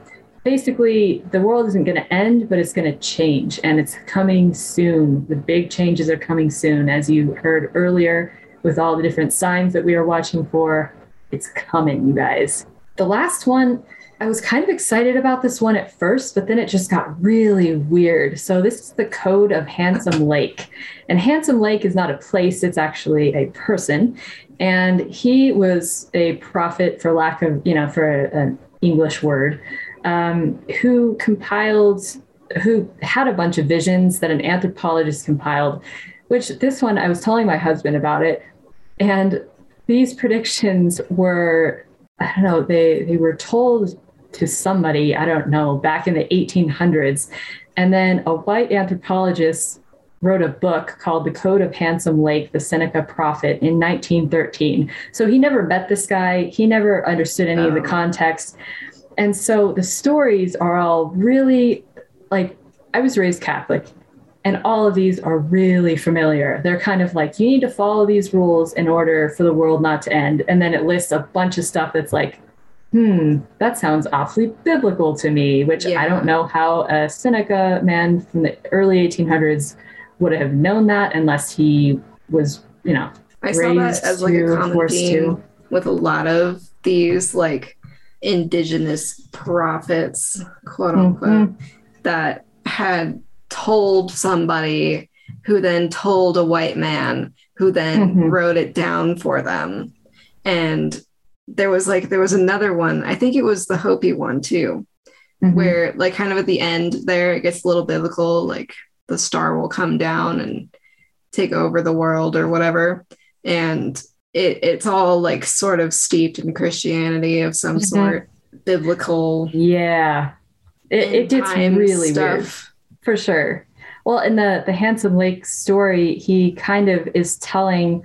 basically the world isn't going to end but it's going to change and it's coming soon the big changes are coming soon as you heard earlier with all the different signs that we are watching for it's coming you guys the last one i was kind of excited about this one at first but then it just got really weird. So this is the code of handsome lake. And handsome lake is not a place it's actually a person. And he was a prophet for lack of you know for an english word um, who compiled, who had a bunch of visions that an anthropologist compiled, which this one I was telling my husband about it. And these predictions were, I don't know, they, they were told to somebody, I don't know, back in the 1800s. And then a white anthropologist wrote a book called The Code of Handsome Lake, the Seneca Prophet in 1913. So he never met this guy, he never understood any of the Oh. context. And so the stories are all really like I was raised Catholic and all of these are really familiar. They're kind of like you need to follow these rules in order for the world not to end. And then it lists a bunch of stuff that's like, hmm, that sounds awfully biblical to me, which Yeah. I don't know how a Seneca man from the early 1800s would have known that unless he was, you know, I saw that raised as like a to, common theme to. with a lot of these like indigenous prophets, quote unquote, Mhm. that had told somebody who then told a white man who then Mhm. wrote it down for them. And there was like there was another one, I think it was the Hopi one too, Mhm. where like kind of at the end there it gets a little biblical like the star will come down and take over the world or whatever and it, it's all like sort of steeped in christianity of some Mhm. sort biblical Yeah. It, it gets really weird for sure. Well, in the the Handsome Lake story, he kind of is telling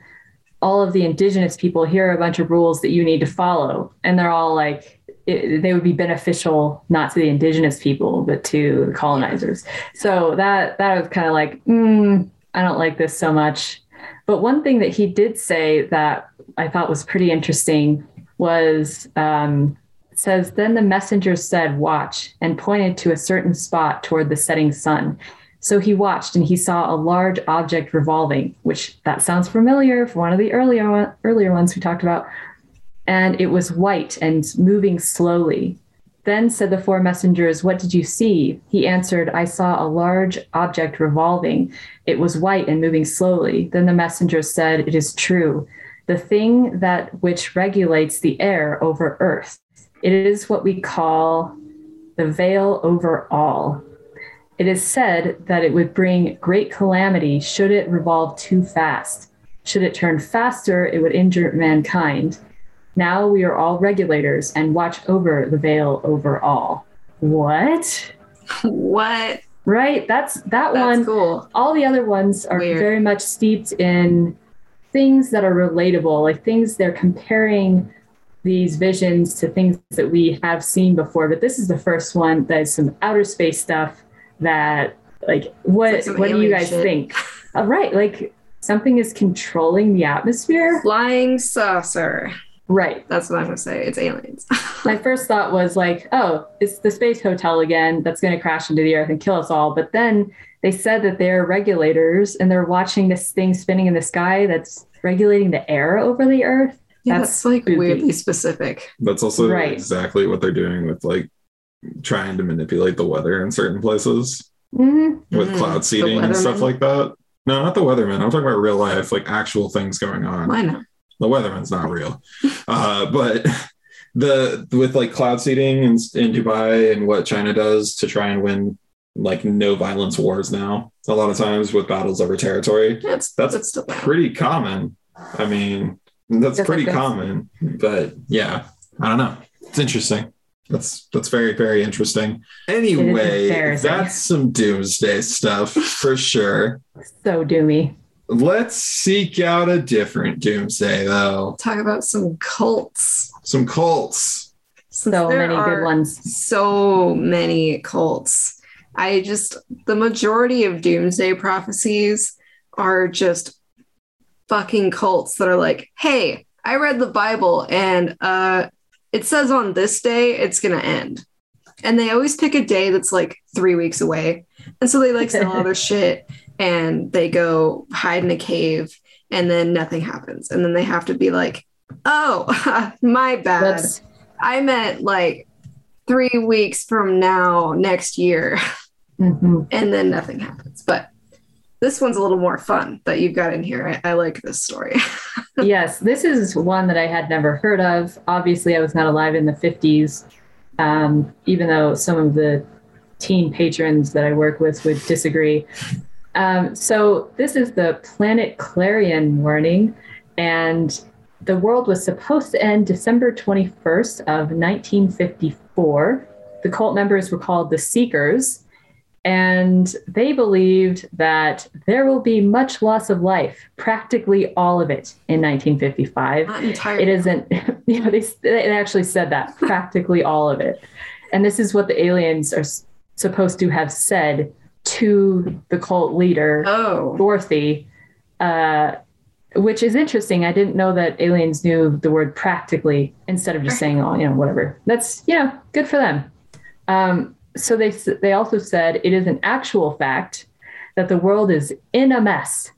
all of the indigenous people here are a bunch of rules that you need to follow, and they're all like it, they would be beneficial not to the indigenous people but to the colonizers. So that that was kind of like, mm, I don't like this so much. But one thing that he did say that I thought was pretty interesting was um, says then the messenger said watch and pointed to a certain spot toward the setting sun so he watched and he saw a large object revolving which that sounds familiar for one of the earlier earlier ones we talked about. And it was white and moving slowly. Then said the four messengers what did you see? He answered i saw a large object revolving. It was white and moving slowly. Then the messenger said it is true. The thing that which regulates the air over earth it is what we call the veil over all. It is said that it would bring great calamity should it revolve too fast. Should it turn faster, it would injure mankind. Now we are all regulators and watch over the veil over all. What? what Right? That's that that's one. cool All the other ones are Weird. very much steeped in things that are relatable, like things they're comparing these visions to things that we have seen before. But this is the first one that is some outer space stuff that, like, what like what do you guys shit. think? Uh, right, like something is controlling the atmosphere. flying saucer Right. that's what i'm gonna say it's aliens My first thought was like, oh, it's the space hotel again that's going to crash into the earth and kill us all. But then they said that they're regulators and they're watching this thing spinning in the sky that's regulating the air over the earth. yeah, That's that's like spooky. weirdly specific That's also Right. exactly what they're doing with like trying to manipulate the weather in certain places Mm-hmm. with Mhm. cloud seeding and stuff like that. No, not the weatherman. I'm talking about real life, like actual things going on. i know the weatherman's not real uh, but the with like cloud seeding in, in dubai and what china does to try and win like no violence wars now a lot of times with battles over territory yeah, it's, That's that's still pretty common i mean that's Just pretty common but yeah i don't know it's interesting that's that's very very interesting anyway embarrassing. that's some doomsday stuff for sure So doomy. let's seek out a different doomsday though talk about some cults some cults. Since So there many good ones. so many cults. I just the majority of doomsday prophecies are just fucking cults that are like, "Hey, I read the Bible and uh it says on this day it's going to end." And they always pick a day that's like 3 weeks away. And so they like sell all their shit and they go hide in a cave and then nothing happens. And then they have to be like, "Oh, my bad." That's I meant like three weeks from now, next year, mhm. and then nothing happens. But this one's a little more fun that you've got in here. I, I like this story. yes, this is one that I had never heard of. Obviously, I was not alive in the 50s, um, even though some of the teen patrons that I work with would disagree. Um, so, this is the Planet Clarion warning, and the world was supposed to end December 21st of 1954. The cult members were called the Seekers, and they believed that there will be much loss of life, practically all of it, in 1955. Not entirely. It isn't, you know, they, they actually said that, practically all of it. And this is what the aliens are s- supposed to have said to the cult leader, Oh, Dorothy, uh, which is interesting. I didn't know that aliens knew the word practically instead of just saying, oh, you know, whatever. That's, you know, good for them. Um, so they, they also said it is an actual fact that the world is in a mess,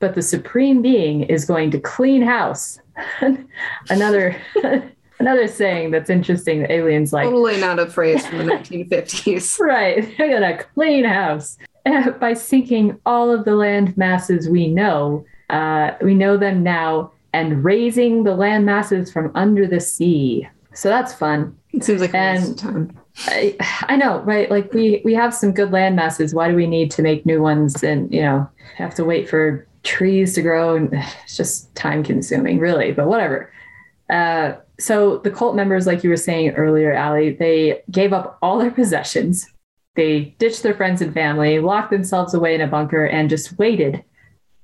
but the supreme being is going to clean house. another another saying that's interesting. The aliens like Totally not a phrase from the 1950s. right. They're gonna clean house by sinking all of the land masses we know. Uh, we know them now, and raising the land masses from under the sea. So that's fun. It seems like a waste of time. I, I know, right? Like we we have some good land masses. Why do we need to make new ones and you know have to wait for trees to grow? And it's just time consuming, really. But whatever. Uh, so the cult members, like you were saying earlier, Allie, they gave up all their possessions. They ditched their friends and family, locked themselves away in a bunker, and just waited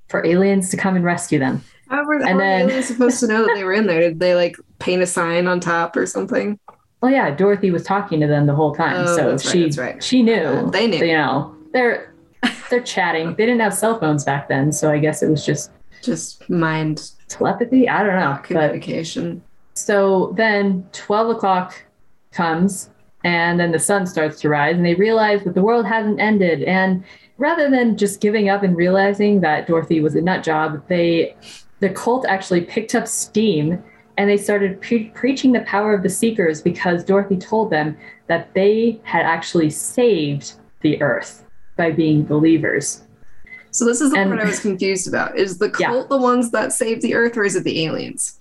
for aliens to come and rescue them. How were, And how were then- aliens supposed to know that they were in there? Did they like paint a sign on top or something? Well, yeah, Dorothy was talking to them the whole time, Oh, so right, she that's right. she knew. Uh, they knew. You know, they're they're chatting. They didn't have cell phones back then, so I guess it was just Just mind telepathy. I don't know. But communication. so then twelve o'clock comes, and then the sun starts to rise, and they realize that the world hasn't ended. And rather than just giving up and realizing that Dorothy was a nut job, they the cult actually picked up steam and they started pre- preaching the power of the seekers because Dorothy told them that they had actually saved the earth by being believers. So this is the And- part I was confused about. Is the Yeah. cult the ones that saved the Earth, or is it the aliens?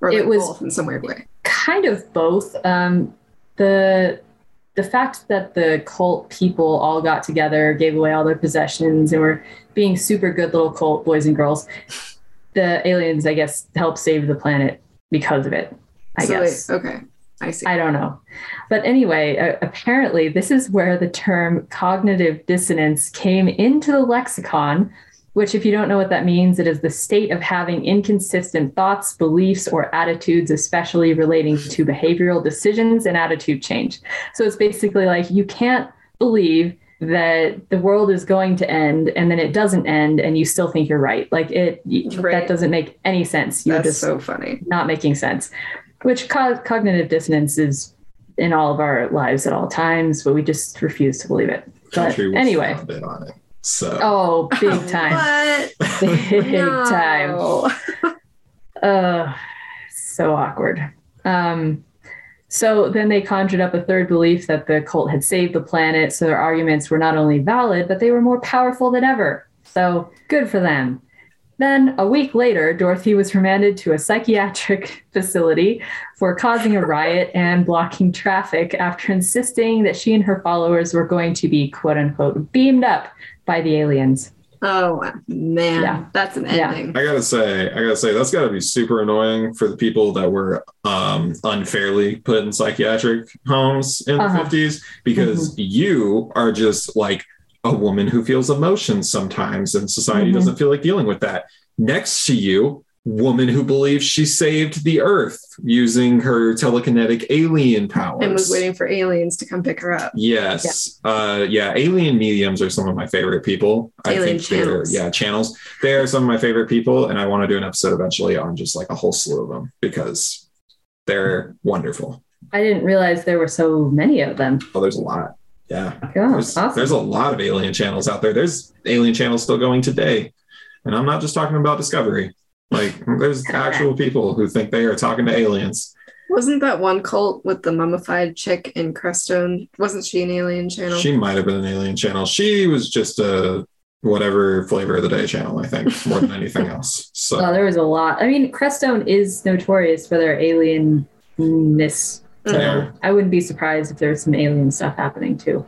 Or It like was- both in some weird way. kind of both. Um, the the fact that the cult people all got together, gave away all their possessions, and were being super good little cult boys and girls. The aliens, I guess, helped save the planet because of it. I so guess. They, okay, I see. I don't know. But anyway, uh, apparently, this is where the term cognitive dissonance came into the lexicon, which, if you don't know what that means, it is the state of having inconsistent thoughts, beliefs, or attitudes, especially relating to behavioral decisions and attitude change. So it's basically like you can't believe that the world is going to end and then it doesn't end and you still think you're right like it Right. that doesn't make any sense you're That's just so funny. not making sense, which co- cognitive dissonance is in all of our lives at all times, but we just refuse to believe it. But anyway, on it. So oh, big time, big time. No. Uh, so awkward. Um, so then they conjured up a third belief that the cult had saved the planet, so their arguments were not only valid, but they were more powerful than ever. So good for them. Then a week later, Dorothy was remanded to a psychiatric facility for causing a riot and blocking traffic after insisting that she and her followers were going to be quote unquote beamed up by the aliens. Oh man, Yeah. that's an Yeah. ending. I gotta say, I gotta say, that's gotta be super annoying for the people that were um, unfairly put in psychiatric homes in Uh-huh. the fifties, because you are just like a woman who feels emotions sometimes, and society Mhm. doesn't feel like dealing with that. Next to you, woman who believes she saved the earth using her telekinetic alien powers And was waiting for aliens to come pick her up. Yes. Uh yeah, alien mediums are some of my favorite people. Alien I think they're channels. yeah, channels. They are some of my favorite people and I want to do an episode eventually on just like a whole slew of them because they're wonderful. I didn't realize there were so many of them. Oh, there's a lot. Yeah. Oh, There's, awesome. there's a lot of alien channels out there. There's alien channels still going today. And I'm not just talking about Discovery. Like there's actual people who think they are talking to aliens. Wasn't that one cult with the mummified chick in Crestone? Wasn't she an alien channel? She might have been an alien channel. She was just a whatever flavor of the day channel, I think, more than anything else. So Oh, there was a lot. I mean, Crestone is notorious for their alienness. So Yeah. I wouldn't be surprised if there's some alien stuff happening too.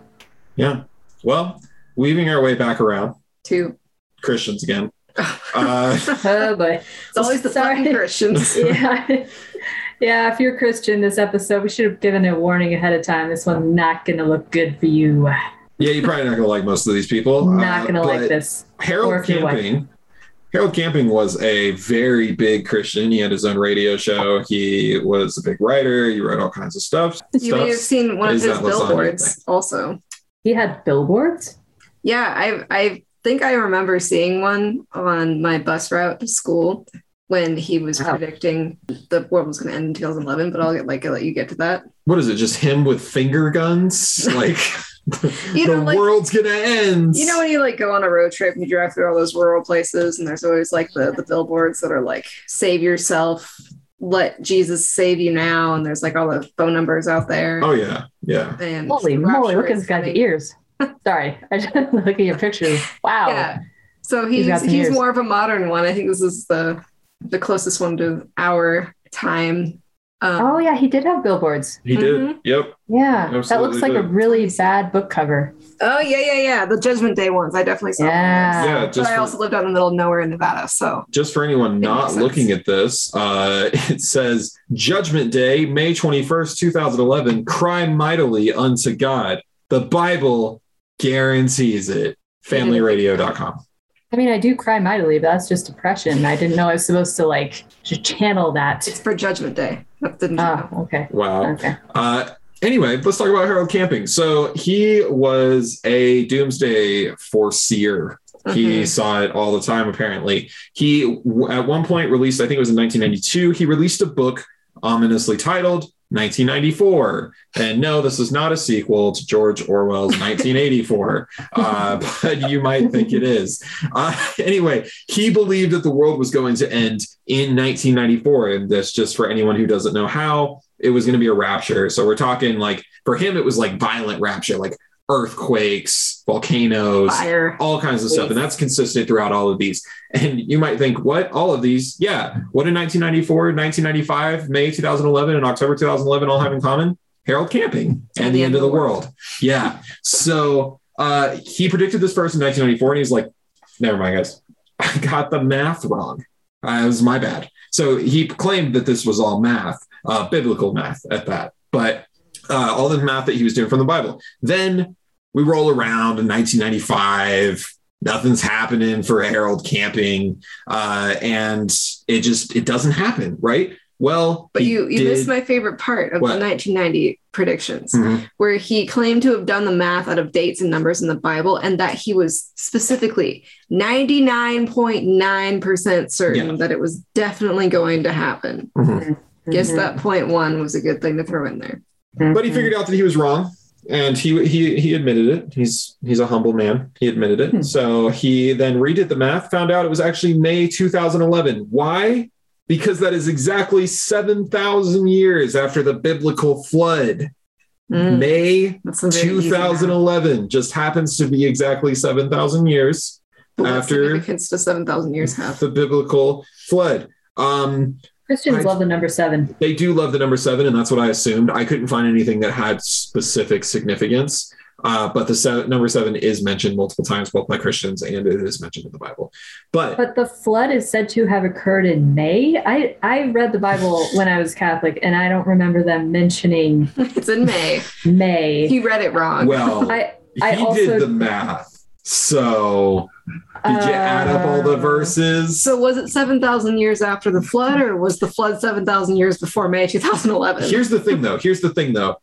yeah. Well, weaving our way back around, to Christians again. Uh, Oh boy. It's always the Sorry. fucking Christians. yeah. Yeah, if you're Christian this episode, we should have given a warning ahead of time. This one's not gonna look good for you. yeah, you're probably not gonna like most of these people. Not Uh, gonna like this. Or Harold if you're white. Camping. Harold Camping was a very big Christian. He had his own radio show. He was a big writer. He wrote all kinds of stuff. You may have seen one of Is his that billboards also. He had billboards. Yeah, I I think I remember seeing one on my bus route to school when he was Wow. predicting the world was going to end in 2011. But I'll get like I'll let you get to that. What is it? Just him with finger guns? Like You the know, like- world's gonna end. You know when you like go on a road trip and you drive through all those rural places and there's always like the, the billboards that are like save yourself, let Jesus save you now, and there's like all the phone numbers out there. Oh yeah, yeah. And Holy moly, look at this guy's ears. Sorry, I just look at your pictures. Wow. Yeah. So He's he's he's, some more of a modern one. I think this is the the closest one to our time. Um, Oh yeah, he did have billboards. He Mhm. did. Yep. Yeah, that looks like a really bad book cover. oh yeah, yeah, yeah. The Judgment Day ones. I definitely saw. Yeah. those. Yeah. But Just I also lived out in the middle of nowhere in Nevada, so just for anyone not looking at this, uh, it says Judgment Day, May twenty first, two thousand eleven. Cry mightily unto God. The Bible guarantees it. FamilyRadio.com. I mean, I do cry mightily, but that's just depression. I didn't know I was supposed to like just channel that. it's for Judgment Day. That didn't you Oh, okay. Wow. Okay. Uh, anyway, let's talk about Harold Camping. So he was a doomsday foreseer. He Mhm. saw it all the time, apparently. He, at one point, released, I think it was in 1992, he released a book ominously titled 1994. And no, this is not a sequel to George Orwell's 1984, uh, but you might think it is. Uh, anyway, he believed that the world was going to end in 1994. And that's just for anyone who doesn't know how, it was going to be a rapture. So we're talking like, for him, it was like violent rapture, like earthquakes, volcanoes, Fire. all kinds of stuff. And that's consistent throughout all of these. And you might think, what? All of these? Yeah. What in 1994, 1995, May 2011, and October 2011 all have in common? Harold Camping and the end of the world. Yeah. So uh, he predicted this first in 1994, and he's like, never mind, guys. I got the math wrong. Uh, it was my bad. So he claimed that this was all math, uh, biblical math at that. But uh, all the math that he was doing from the Bible. Then we roll around in 1995 nothing's happening for harold camping uh, and it just it doesn't happen right well But you you did- missed my favorite part of What? the 1990 predictions, Mhm. where he claimed to have done the math out of dates and numbers in the Bible, and that he was specifically 99.9% certain Yeah. that it was definitely going to happen. Mhm. Guess Mhm. that point one was a good thing to throw in there. but he figured out that he was wrong and he he he admitted it. He's he's a humble man. He admitted it. Hmm. so he then redid the math found out it was actually may 2011 why? Because that is exactly 7000 years after the biblical flood. Mm, may that's a very easy math. 2011 just happens to be exactly 7000 years What after- significance does 7,000 years have? the biblical flood? Um Christians I- love the number seven. they do love the number seven, and that's what I assumed. I couldn't find anything that had specific significance, uh, but the se- number seven is mentioned multiple times, both by Christians and it is mentioned in the Bible. But, But the flood is said to have occurred in May. I, I read the Bible when I was Catholic, and I don't remember them mentioning it's in May. May. He read it wrong. well, I I he also- did the math. So, did you add up all the Uh, verses? so was it 7,000 years after the flood, or was the flood 7,000 years before May 2011? Here's the thing, though. Here's the thing, though.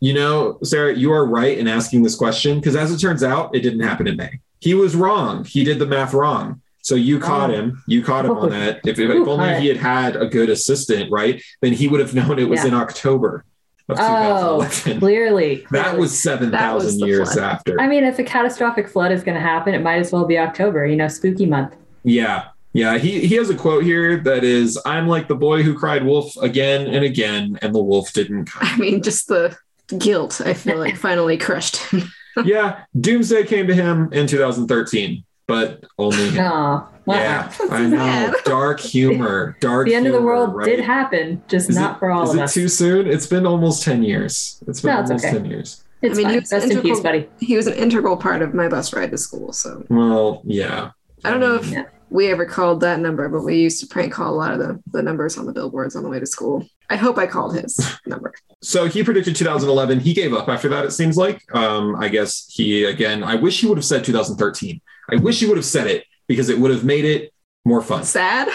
You know, Sarah, you are right in asking this question because, as it turns out, it didn't happen in May. He was wrong. He did the math wrong. So you caught Oh. him. You caught him on that. If, if, only he had had a good assistant, right? Then he would have known it was Yeah. in October Oh, clearly, that clearly. was seven That was thousand years flood. after. I mean, if a catastrophic flood is going to happen, it might as well be October. You know, spooky month. Yeah. Yeah. He he has a quote here that is, I'm like the boy who cried wolf again and again, and the wolf didn't come. I mean, just the guilt, I feel like, finally crushed him. yeah. Doomsday came to him in 2013, but only him. Oh, Yeah, I know. Dark humor. Dark The end of the world right? did happen, just Is not it- for all of us. Is it too soon? It's been almost 10 years. It's been No, it's almost okay. 10 years. it's I mean, fine. he was Rest in peace, buddy. He was an integral part of my bus ride to school. So Well, yeah. I don't know if Yeah. we ever called that number, but we used to prank call a lot of the, the numbers on the billboards on the way to school. I hope I called his number. So he predicted 2011. He gave up after that, it seems like. Um, I guess he, again, I wish he would have said 2013. I wish he would have said it because it would have made it more fun. Sad?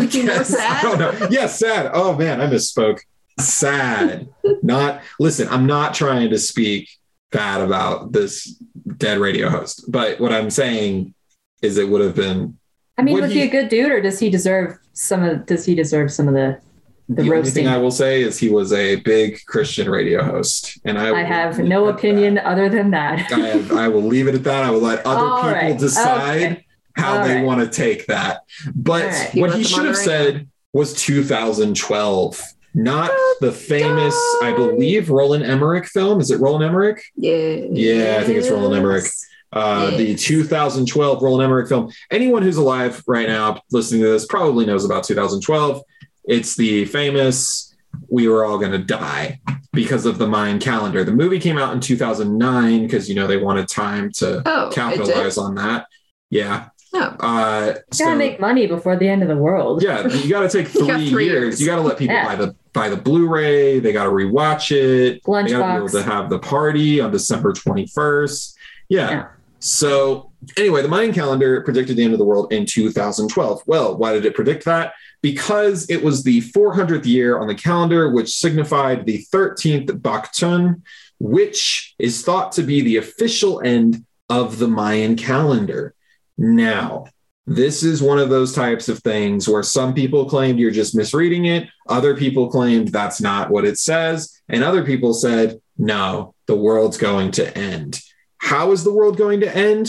Like, you know, Yes, I sad? don't know. Yes, sad. Oh man, I misspoke. Sad. not listen, I'm not trying to speak bad about this dead radio host, but what I'm saying is it would have been I mean, Would was he, he- a good dude, or does he deserve some of? Does he deserve some of the the only roasting. thing I will say is he was a big Christian radio host, and I, I have no opinion other than that. that. I, have, I will leave it at that. I will let other All people right. decide Okay. how All they right. want to take that. But right. What he should have said was 2012, not the famous, I believe, Roland Emmerich film. Is it Roland Emmerich? Yeah. Yeah, I think it's Roland Emmerich. Uh, The 2012 Roland Emmerich film. Anyone who's alive right now listening to this probably knows about 2012. It's the famous "We were all going to die" because of the Mayan calendar. The movie came out in 2009 because you know they wanted time to Oh, capitalize on that. Yeah. Oh. Uh, Gotta so- make money before the end of the world. yeah, you got to take You three, got three years. years. You got to let people Yeah. buy the buy the Blu-ray. They got to rewatch it. They got to be able to have the party on December 21st. Yeah. Yeah. So anyway, the Mayan calendar predicted the end of the world in 2012. Well, why did it predict that? Because it was the 400th year on the calendar, which signified the 13th Baktun, which is thought to be the official end of the Mayan calendar. Now, this is one of those types of things where some people claimed you're just misreading it, other people claimed that's not what it says, and other people said, no, the world's going to end. How is the world going to end?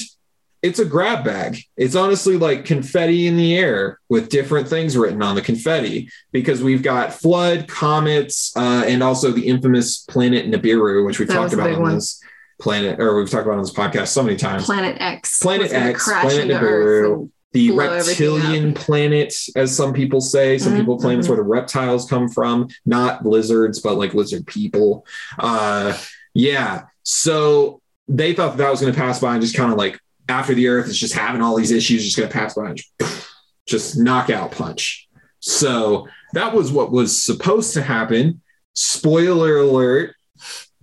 It's a grab bag. It's honestly like confetti in the air with different things written on the confetti because we've got flood, comets, uh, and also the infamous planet Nibiru, which we've That talked about on one. this planet, or we've talked about on this podcast so many times. Planet X. Planet X, Planet Nibiru. The reptilian planet, as some people say. Some Mhm, people claim it's mhm. where the reptiles come from, not lizards, but like lizard people. Uh, yeah. So they thought that, that was going to pass by and just kind of like after the Earth is just having all these issues, just going to pass by and just, just knockout punch. So that was what was supposed to happen. Spoiler alert,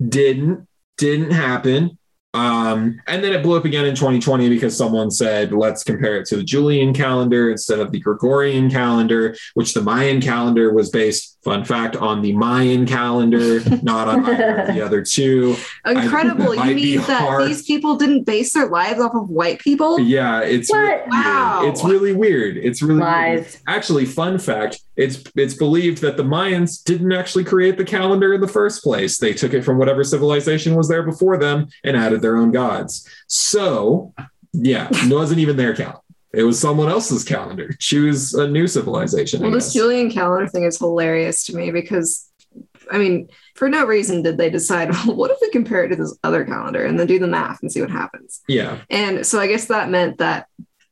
didn't didn't happen. Um, and then it blew up again in 2020 because someone said, let's compare it to the Julian calendar instead of the Gregorian calendar, which the Mayan calendar was based, fun fact, on the Mayan calendar, not on either of the other two. Incredible. I- You mean that hard. these people didn't base their lives off of white people? Yeah, it's What? really Wow. weird. It's really weird. It's really weird. Actually, fun fact, it's it's believed that the Mayans didn't actually create the calendar in the first place. They took it from whatever civilization was there before them and added their own gods. So, yeah, it wasn't even their calendar. It was someone else's calendar. Choose a new civilization. Well, this. Julian calendar thing is hilarious to me because, I mean, for no reason did they decide, well, what if we compare it to this other calendar and then do the math and see what happens? yeah, And so I guess that meant that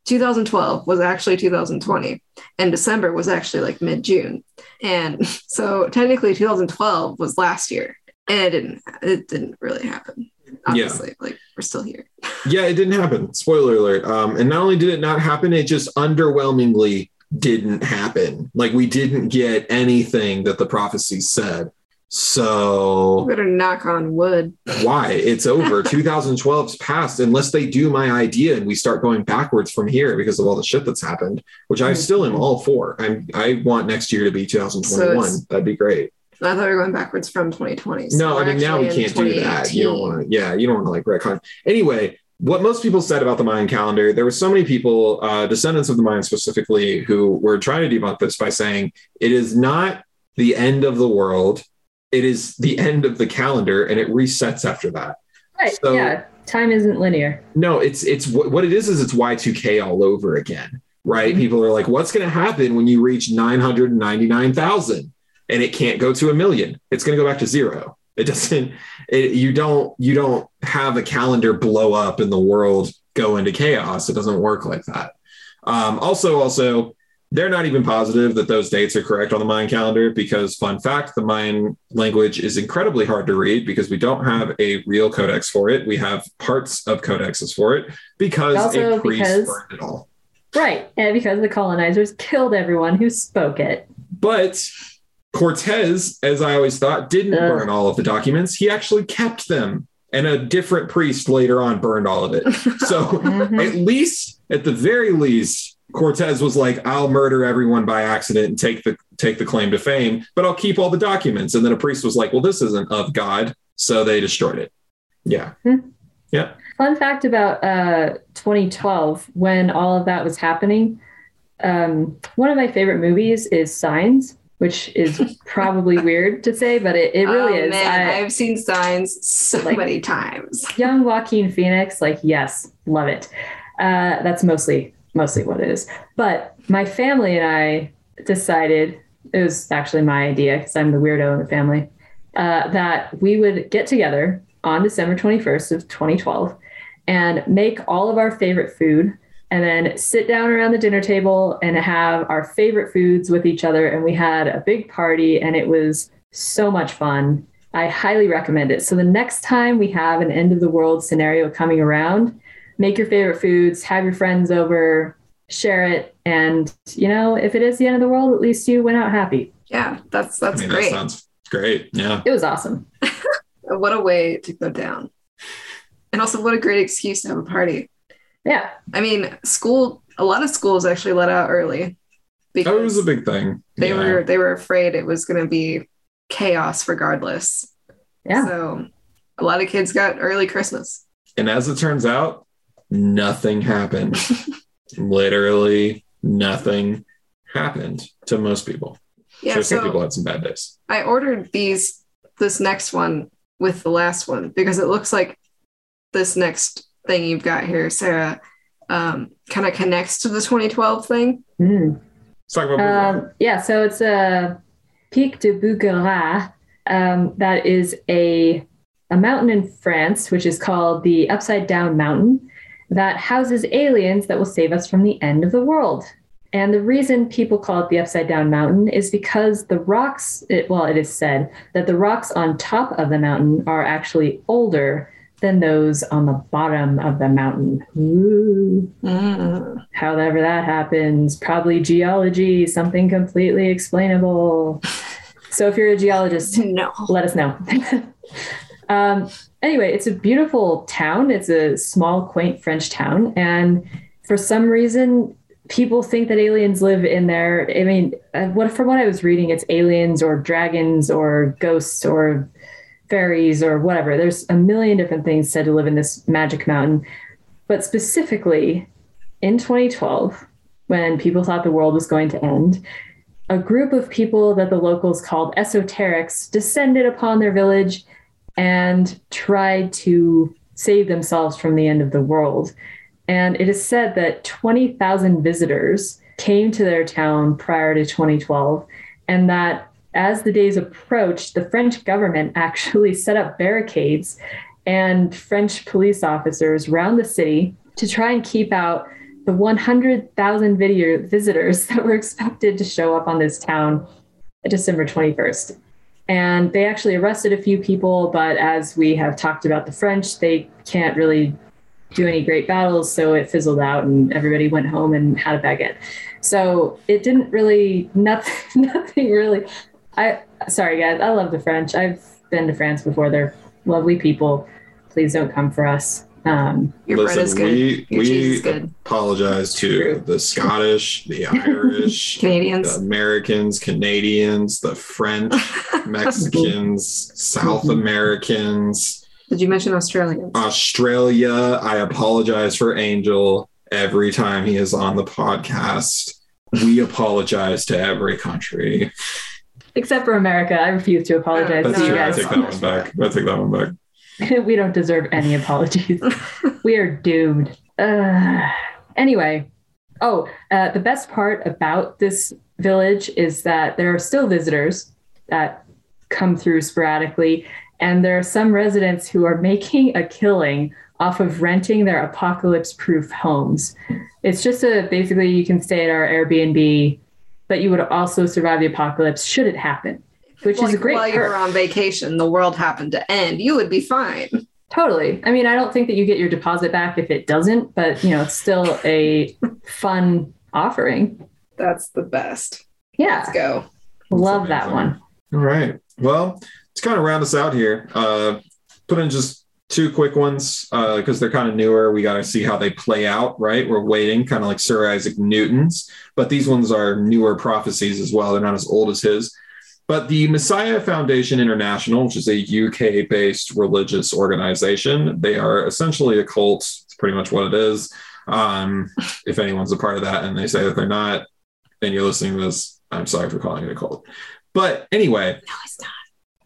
2012 was actually 2020 and December was actually like mid June. And so technically 2012 was last year and it didn't, it didn't really happen. Obviously, like we're still here. yeah, it didn't happen. Spoiler alert. Um, and not only did it not happen, it just underwhelmingly didn't happen. Like we didn't get anything that the prophecy said. So Better knock on wood. why it's over 2012's passed unless they do my idea and we start going backwards from here because of all the shit that's happened which i still am all for i'm i want next year to be 2021 So that'd be great I thought we were going backwards from 2020. so no i mean now we can't do that you don't want to yeah you don't want to like retcon anyway what most people said about the Mayan calendar, there were so many people, uh, descendants of the Mayans specifically, who were trying to debunk this by saying it is not the end of the world, it is the end of the calendar, and it resets after that. Right. So- yeah. Time isn't linear. No, it's it's what what it is is it's Y2K all over again, right? Mhm. People are like, what's going to happen when you reach 999,000 and it can't go to a million? It's going to go back to zero. It doesn't it, you don't you don't have a calendar blow up and the world go into chaos. It doesn't work like that. Um, also also they're not even positive that those dates are correct on the Mayan calendar because, fun fact, the Mayan language is incredibly hard to read because we don't have a real codex for it. We have parts of codexes for it because Also a priest because- burned it all. Right. And because the colonizers killed everyone who spoke it. But Cortez, as I always thought, didn't burn all of the documents. He actually kept them. And a different priest later on burned all of it. So Mhm. at least, at the very least, Cortez was like, "I'll murder everyone by accident and take the take the claim to fame, but I'll keep all the documents." And then a priest was like, "Well, this isn't of God," so they destroyed it. Yeah. Yeah, Fun fact about uh, 2012, when all of that was happening, um, one of my favorite movies is Signs which is probably weird to say, but it, it really Oh, is. Man, I- I've seen signs so Like- many times. young Joaquin Phoenix, like yes, love it. Uh, that's mostly mostly what it is. But my family and I decided it was actually my idea because I'm the weirdo in the family uh, that we would get together on December 21st of 2012 and make all of our favorite food and then sit down around the dinner table and have our favorite foods with each other and we had a big party and it was so much fun I highly recommend it. So the next time we have an end of the world scenario coming around, make your favorite foods, have your friends over, share it, and you know, if it is the end of the world, at least you went out happy. Yeah, that's that's I mean, great. that sounds great. Yeah. It was awesome. what a way to go down. And also what a great excuse to have a party. Yeah. I mean, school a lot of schools actually let out early That was a big thing. they Yeah. were they were afraid it was going to be chaos regardless. Yeah. So a lot of kids got early Christmas. And as it turns out, nothing happened. Literally nothing happened to most people. Yeah, sure, some so people had some bad days. I ordered these this next one with the last one because it looks like this next thing you've got here, Sarah, um, kind of connects to the 2012 thing. Mm. Let's talk about Um, yeah. So it's a Pic de Bugarach. Um, that is a a mountain in France, which is called the Upside Down Mountain, that houses aliens that will save us from the end of the world. And the reason people call it the Upside Down Mountain is because the rocks, it, well, it is said that the rocks on top of the mountain are actually older than those on the bottom of the mountain. Ooh Mm. however that happens probably geology something completely explainable so if you're a geologist No. let us know um, anyway it's a beautiful town it's a small quaint french town and for some reason people think that aliens live in there i mean uh, what from what i was reading it's aliens or dragons or ghosts or fairies or whatever there's a million different things said to live in this magic mountain but specifically in 2012, when people thought the world was going to end, a group of people that the locals called esoterics descended upon their village and tried to save themselves from the end of the world. And it is said that 20,000 visitors came to their town prior to 2012, and that as the days approached, the French government actually set up barricades and French police officers around the city to try and keep out the 100,000 video visitors that were expected to show up on this town December 21st. And they actually arrested a few people, but as we have talked about the French, they can't really do any great battles, so it fizzled out and everybody went home and had a baguette. So it didn't really nothing nothing really I sorry guys, I love the French. I've been to France before. They're lovely people. Please don't come for us. Um, Your bread is good. we Your cheese is good. apologize to the Scottish, the Irish, Canadians, the Canadians. Americans, Canadians, the French, Mexicans, South Americans, Did you mention Australians? Australia. I apologize for Angel every time he is on the podcast. We apologize to every country. Except for America, I refuse to apologize That's to you true. I guys. take that one back. I take that one back. we don't deserve any apologies. we are doomed. Uh, anyway, oh, uh, the best part about this village is that there are still visitors that come through sporadically, and there are some residents who are making a killing off of renting their apocalypse proof homes. It's just a basically you can stay at our Airbnb, but you would also survive the apocalypse should it happen, which is a great while you perk. were on vacation, the world happened to end. You would be fine. Totally. I mean, I don't think that you get your deposit back if it doesn't, but you know, it's still a fun offering. That's the best. Yeah. Let's go. Love that one. All right. Well, to kind of round us out here, uh, put in just two quick ones because they're kind of newer. We got to see how they play out, right? We're waiting, kind of like Sir Isaac Newton's, but these ones are newer prophecies as well. They're not as old as his. But the Messiah Foundation International, which is a UK based religious organization, they are essentially a cult. It's pretty much what it is. Um, if anyone's a part of that and they say that they're not, and you're listening to this, I'm sorry for calling it a cult. But anyway, No, it's not.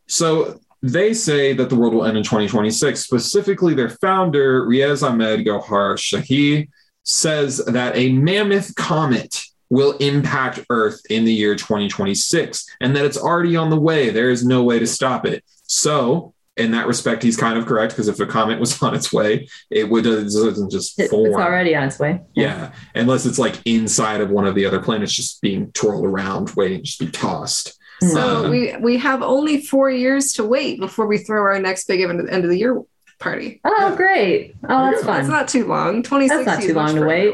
so they say that the world will end in 2026. Specifically, their founder, Riaz Ahmed Gohar Shahi, says that a mammoth comet will impact Earth in the year 2026 and that it's already on the way. There is no way to stop it. So, in that respect, he's kind of correct because if a comet was on its way, it would it doesn't just form. it's already on its way. Yeah, unless it's like inside of one of the other planets, just being twirled around, waiting to just be tossed. So we we have only four years to wait before we throw our next big end of, end of the year party. Oh, Yeah. great. Oh, that's That's fun. not too long. Twenty six. That's not too long to wait.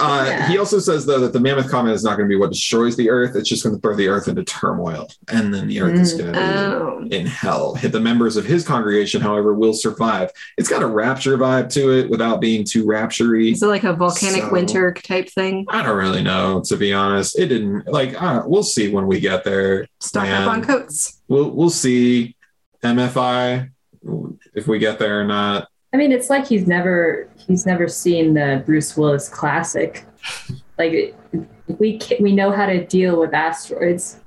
Uh, Yeah. He also says though that the mammoth comet is not going to be what destroys the Earth; it's just going to throw the Earth into turmoil, and then the Earth is Mm. going to Oh. be in hell. Hit the members of his congregation, however, will survive. It's got a rapture vibe to it without being too rapturey. Is it like a volcanic So- winter type thing? I don't really know, to be honest. It didn't like. Uh, we'll see when we get there. Stock up on coats. We'll we'll see MFI if we get there or not. I mean, it's like he's never he's never seen the Bruce Willis classic. Like we ca we know how to deal with asteroids.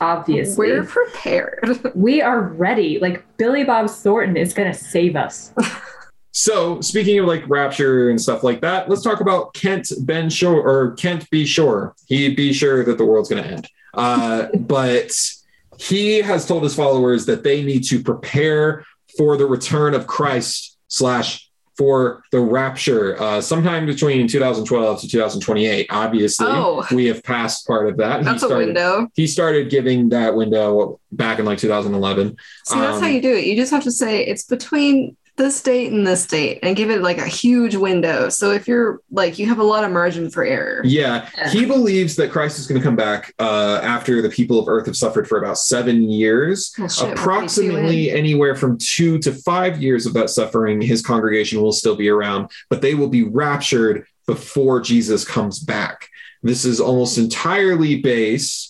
Obviously, We're prepared. we are ready. Like Billy Bob Thornton is going to save us. So, speaking of like rapture and stuff like that, let's talk about Kent Ben Shore or Kent be sure. He be sure that the world's going to end. Uh, but he has told his followers that they need to prepare for the return of Christ slash for the rapture uh, sometime between 2012 to 2028. Obviously, Oh. we have passed part of that. He That's a started- window. He started giving that window back in like 2011. See, that's Um, how you do it. You just have to say it's between this date and this date and give it like a huge window. So if you're like, you have a lot of margin for error. Yeah, Yeah. he believes that Christ is going to come back uh, after the people of Earth have suffered for about seven years. Well, shit, Approximately anywhere from two to five years of that suffering, his congregation will still be around, but they will be raptured before Jesus comes back. This is almost entirely based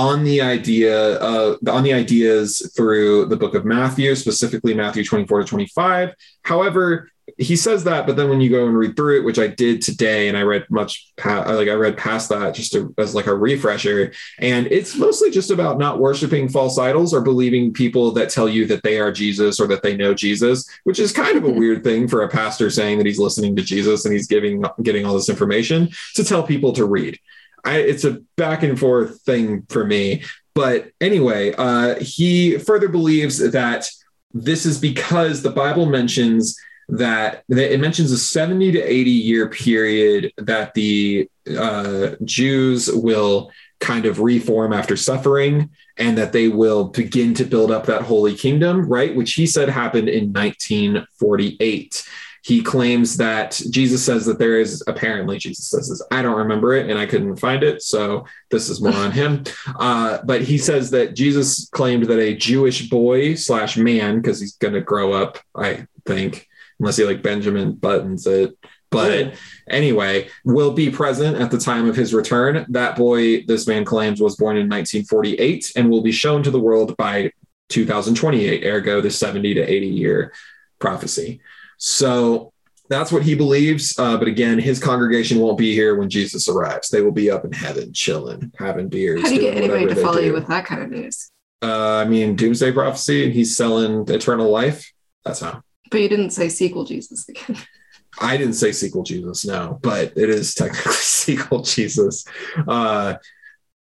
on the idea uh, on the ideas through the book of Matthew, specifically Matthew 24 to 25. However, he says that, but then when you go and read through it, which I did today, and I read much pa- like I read past that just to, as like a refresher, and it's mostly just about not worshiping false idols or believing people that tell you that they are Jesus or that they know Jesus, which is kind of a weird thing for a pastor saying that he's listening to Jesus and he's giving getting all this information to tell people to read. I, it's a back and forth thing for me. But anyway, uh, he further believes that this is because the Bible mentions that, that it mentions a 70 to 80 year period that the uh, Jews will kind of reform after suffering and that they will begin to build up that holy kingdom, right? Which he said happened in 1948 he claims that Jesus says that there is apparently Jesus says this. I don't remember it and I couldn't find it, so this is more on him. Uh, but he says that Jesus claimed that a Jewish boy slash man, because he's going to grow up, I think, unless he like Benjamin Buttons it. But anyway, will be present at the time of his return. That boy, this man claims, was born in 1948 and will be shown to the world by 2028, ergo the 70 to 80 year prophecy. So that's what he believes. Uh, but again, his congregation won't be here when Jesus arrives. They will be up in heaven, chilling, having beers. How do you get anybody to they follow you with that kind of news? Uh, I mean, Doomsday Prophecy. And he's selling eternal life. That's how. But you didn't say sequel Jesus again. I didn't say sequel Jesus, no, but it is technically sequel Jesus. Uh,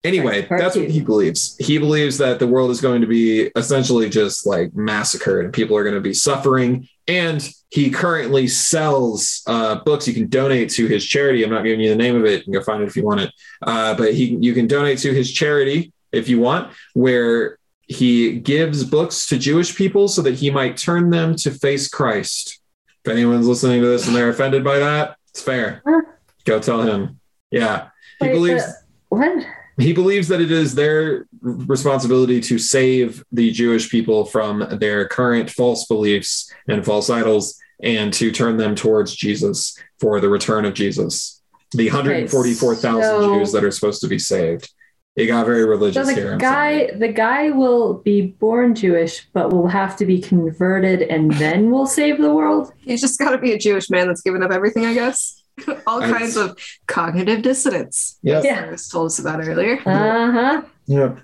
anyway, Part that's what he believes. He believes that the world is going to be essentially just like massacred and people are going to be suffering. And he currently sells uh, books you can donate to his charity. I'm not giving you the name of it. You can go find it if you want it. Uh, but he, you can donate to his charity if you want, where he gives books to Jewish people so that he might turn them to face Christ. If anyone's listening to this and they're offended by that, it's fair. Go tell him. Yeah. He Wait, believes what? He believes that it is their responsibility to save the Jewish people from their current false beliefs and false idols and to turn them towards Jesus for the return of Jesus. The 144,000 so- Jews that are supposed to be saved. It got very So religious the here. I'm guy, the guy will be born Jewish, but will have to be converted, and then will save the world. He's just got to be a Jewish man that's given up everything, I guess. All I- kinds of cognitive dissonance. Yep. Yeah. Sarah's told us about earlier. Uh huh. Yeah.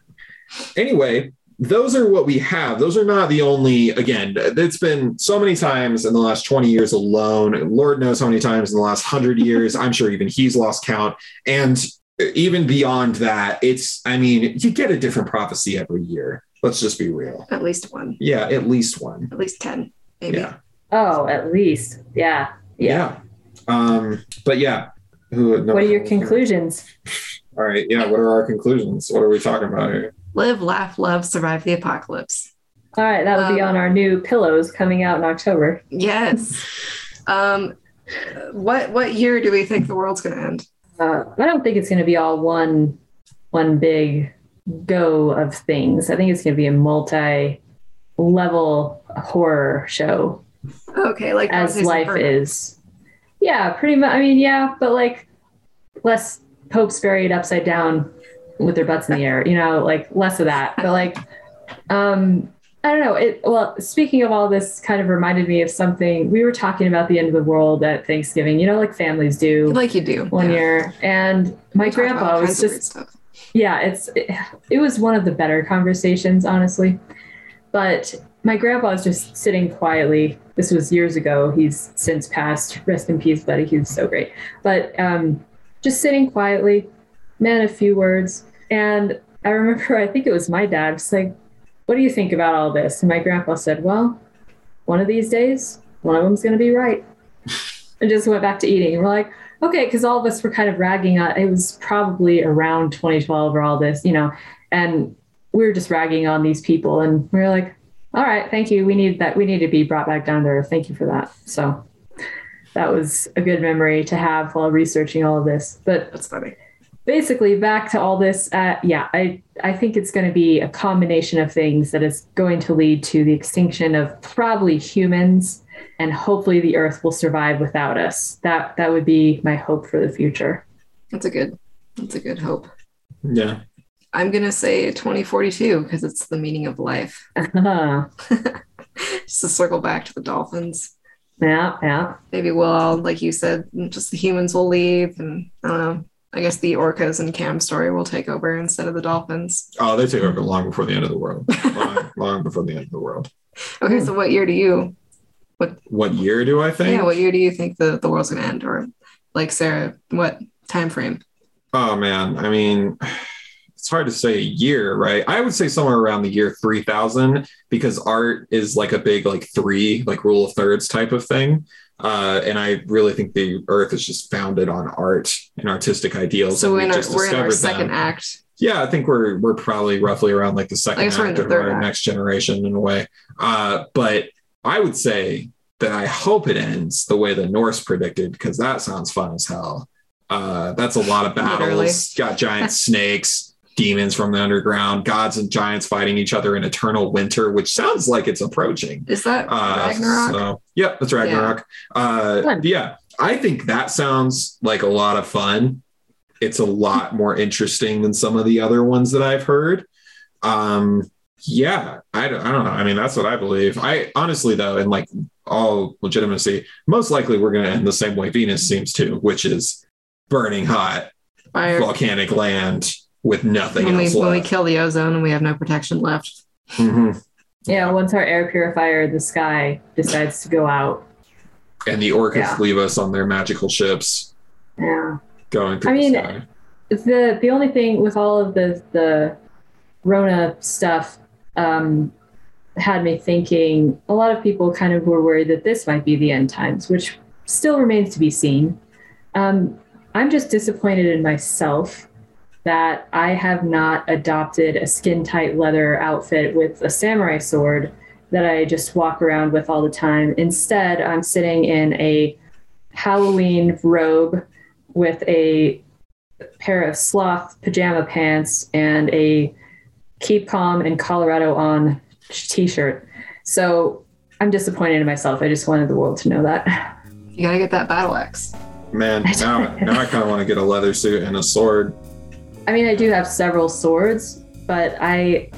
Anyway, those are what we have. Those are not the only, again, it's been so many times in the last 20 years alone. Lord knows how many times in the last 100 years. I'm sure even he's lost count. And even beyond that, it's, I mean, you get a different prophecy every year. Let's just be real. At least one. Yeah, at least one. At least 10, maybe. Yeah. Oh, at least. Yeah. Yeah. Yeah. Um, but yeah. Who, no- What are your conclusions? All right. Yeah. What are our conclusions? What are we talking about here? Live, laugh, love, survive the apocalypse. All right, that'll be Um, on our new pillows coming out in October. Yes. um, what what year do we think the world's going to end? Uh, I don't think it's going to be all one one big go of things. I think it's going to be a multi-level horror show Okay, like as life Inferno. is. Yeah, pretty much. I mean, yeah, but like less popes buried upside down with their butts in the air. You know, like less of that. But like, um, I don't know. It well, speaking of all this, kind of reminded me of something we were talking about the end of the world at Thanksgiving. You know, like families do Like you do. one yeah. year, and my We grandpa was kinds of weird just yeah it's it, it was one of the better conversations honestly but my grandpa was just sitting quietly. This was years ago. He's since passed. Rest in peace buddy. He was so great. But um just sitting quietly man a few words. And i remember i think it was my dad was like what do you think about all this? And my grandpa said well one of these days one of them's going to be right. And just went back to eating. We're like okay, because all of us were kind of ragging on it was probably around 2012 or all this, you know, and we were just ragging on these people. And we're like, all right, thank you. We need that. We need to be brought back down to earth. Thank you for that. So that was a good memory to have while researching all of this. But That's funny. basically back to all this uh, yeah i i think it's going to be a combination of things that is going to lead to the extinction of probably humans and hopefully the earth will survive without us that that would be my hope for the future That's a good. That's a good hope. Yeah. I'm gonna say 2042 because it's the meaning of life. yeah uh-huh. Just to circle back to the dolphins. yeah yeah. Maybe we'll all, like you said, just the humans will leave, and I don't know. I guess the orcas and Cam story will take over instead of the dolphins. Oh, they take over long before the end of the world. Long, long before the end of the world. Okay, so what year do you? What, what year do I think? Yeah, what year do you think the, the world's gonna end? Or like Sarah, what time frame? Oh man, I mean, it's hard to say a year, right? I would say somewhere around the year 3000 because art is like a big like 3 like rule of thirds type of thing. Uh, and I really think the earth is just founded on art and artistic ideals. So we're we in our, we're in our second them. act. Yeah, I think we're we're probably roughly around like the second act the of our act. next generation in a way. Uh, but I would say that I hope it ends the way the Norse predicted because that sounds fun as hell. Uh, that's a lot of battles. Literally. Got giant snakes, demons from the underground, gods and giants fighting each other in eternal winter, which sounds like it's approaching. Is that Uh, Ragnarok? So, yep, that's Ragnarok. Uh, yeah, I think that sounds like a lot of fun. It's a lot more interesting than some of the other ones that I've heard. Um, yeah, I, don't- I don't know. I mean, that's what I believe. I honestly, though, in like all legitimacy, most likely we're going to end the same way Venus seems to, which is burning hot Fire. volcanic land with nothing When we, else when we kill the ozone and we have no protection left. Mhm. yeah once our air purifier the sky decides to go out And the orcas Yeah. leave us on their magical ships yeah going through I mean, the sky. the the only thing with all of the the Rona stuff um, had me thinking. A lot of people kind of were worried that this might be the end times, which still remains to be seen. Um, I'm just disappointed in myself that I have not adopted a skin tight leather outfit with a samurai sword that I just walk around with all the time. Instead, I'm sitting in a Halloween robe with a pair of sloth pajama pants and a keep calm in Colorado on t-shirt. So I'm disappointed in myself. I just wanted the world to know that. You gotta get that battle axe. Man, now, now I kind of want to get a leather suit and a sword. I mean, I do have several swords, but I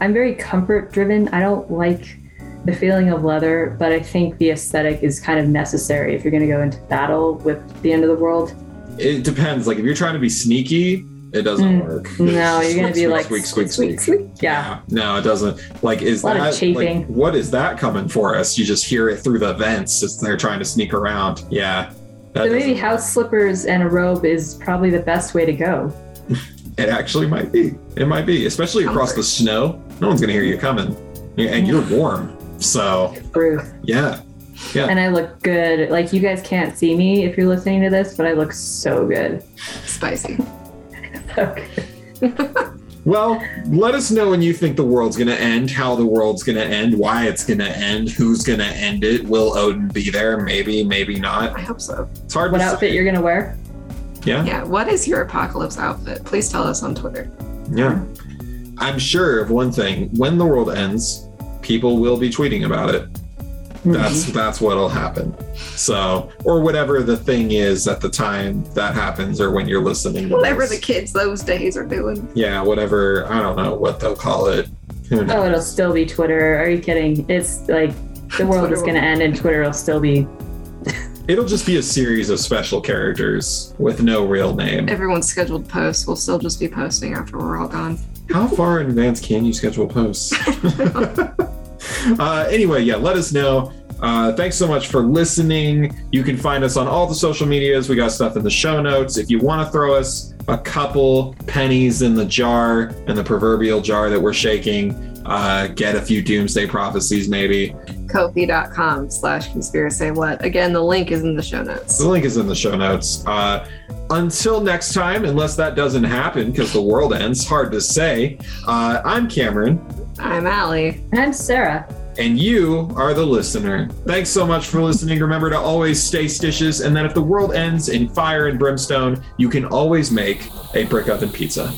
I'm very comfort driven. I don't like the feeling of leather, but I think the aesthetic is kind of necessary if you're going to go into battle with the end of the world. It depends. Like if you're trying to be sneaky, it doesn't Mm. work. No, you're gonna be Squeak, like squeak, squeak, squeak. squeak. Yeah. No, it doesn't. Like, is A lot of that chafing. like, what is that coming for us? You just hear it through the vents as they're trying to sneak around. Yeah. So maybe house slippers and a robe is probably the best way to go. It actually might be. It might be, especially across the snow. No one's gonna hear you coming, and you're warm. So Ruth. yeah, yeah. And I look good. Like you guys can't see me if you're listening to this, but I look so good. Spicy. So good. Well, let us know when you think the world's gonna end, how the world's gonna end, why it's gonna end, who's gonna end it. Will Odin be there? Maybe, maybe not. I hope so. It's hard What to outfit say. you're gonna wear? Yeah, Yeah. What is your apocalypse outfit? Please tell us on Twitter. yeah. I'm sure of one thing: when the world ends, people will be tweeting about it. Hmm. That's that's what'll happen. So, or whatever the thing is at the time that happens, or when you're listening. To Whatever this. the kids those days are doing. yeah, whatever. I don't know what they'll call it. Oh, it'll still be Twitter. Are you kidding? It's like the world Twitter is gonna end and Twitter will still be It'll just be a series of special characters with no real name. Everyone's scheduled posts will still just be posting after we're all gone. How far in advance can you schedule posts? uh, anyway, yeah, let us know. Uh, thanks so much for listening. You can find us on all the social medias. We got stuff in the show notes. If you want to throw us a couple pennies in the jar, in the proverbial jar that we're shaking, uh, get a few doomsday prophecies maybe. Kofi.com slash conspiracy what. Again, the link is in the show notes. The link is in the show notes. Uh, until next time, unless that doesn't happen because the world ends, hard to say. Uh, I'm Cameron. I'm Allie. I'm Sarah. And you are the listener. Thanks so much for listening. Remember to always stay stitches, and then if the world ends in fire and brimstone, you can always make a brick oven pizza.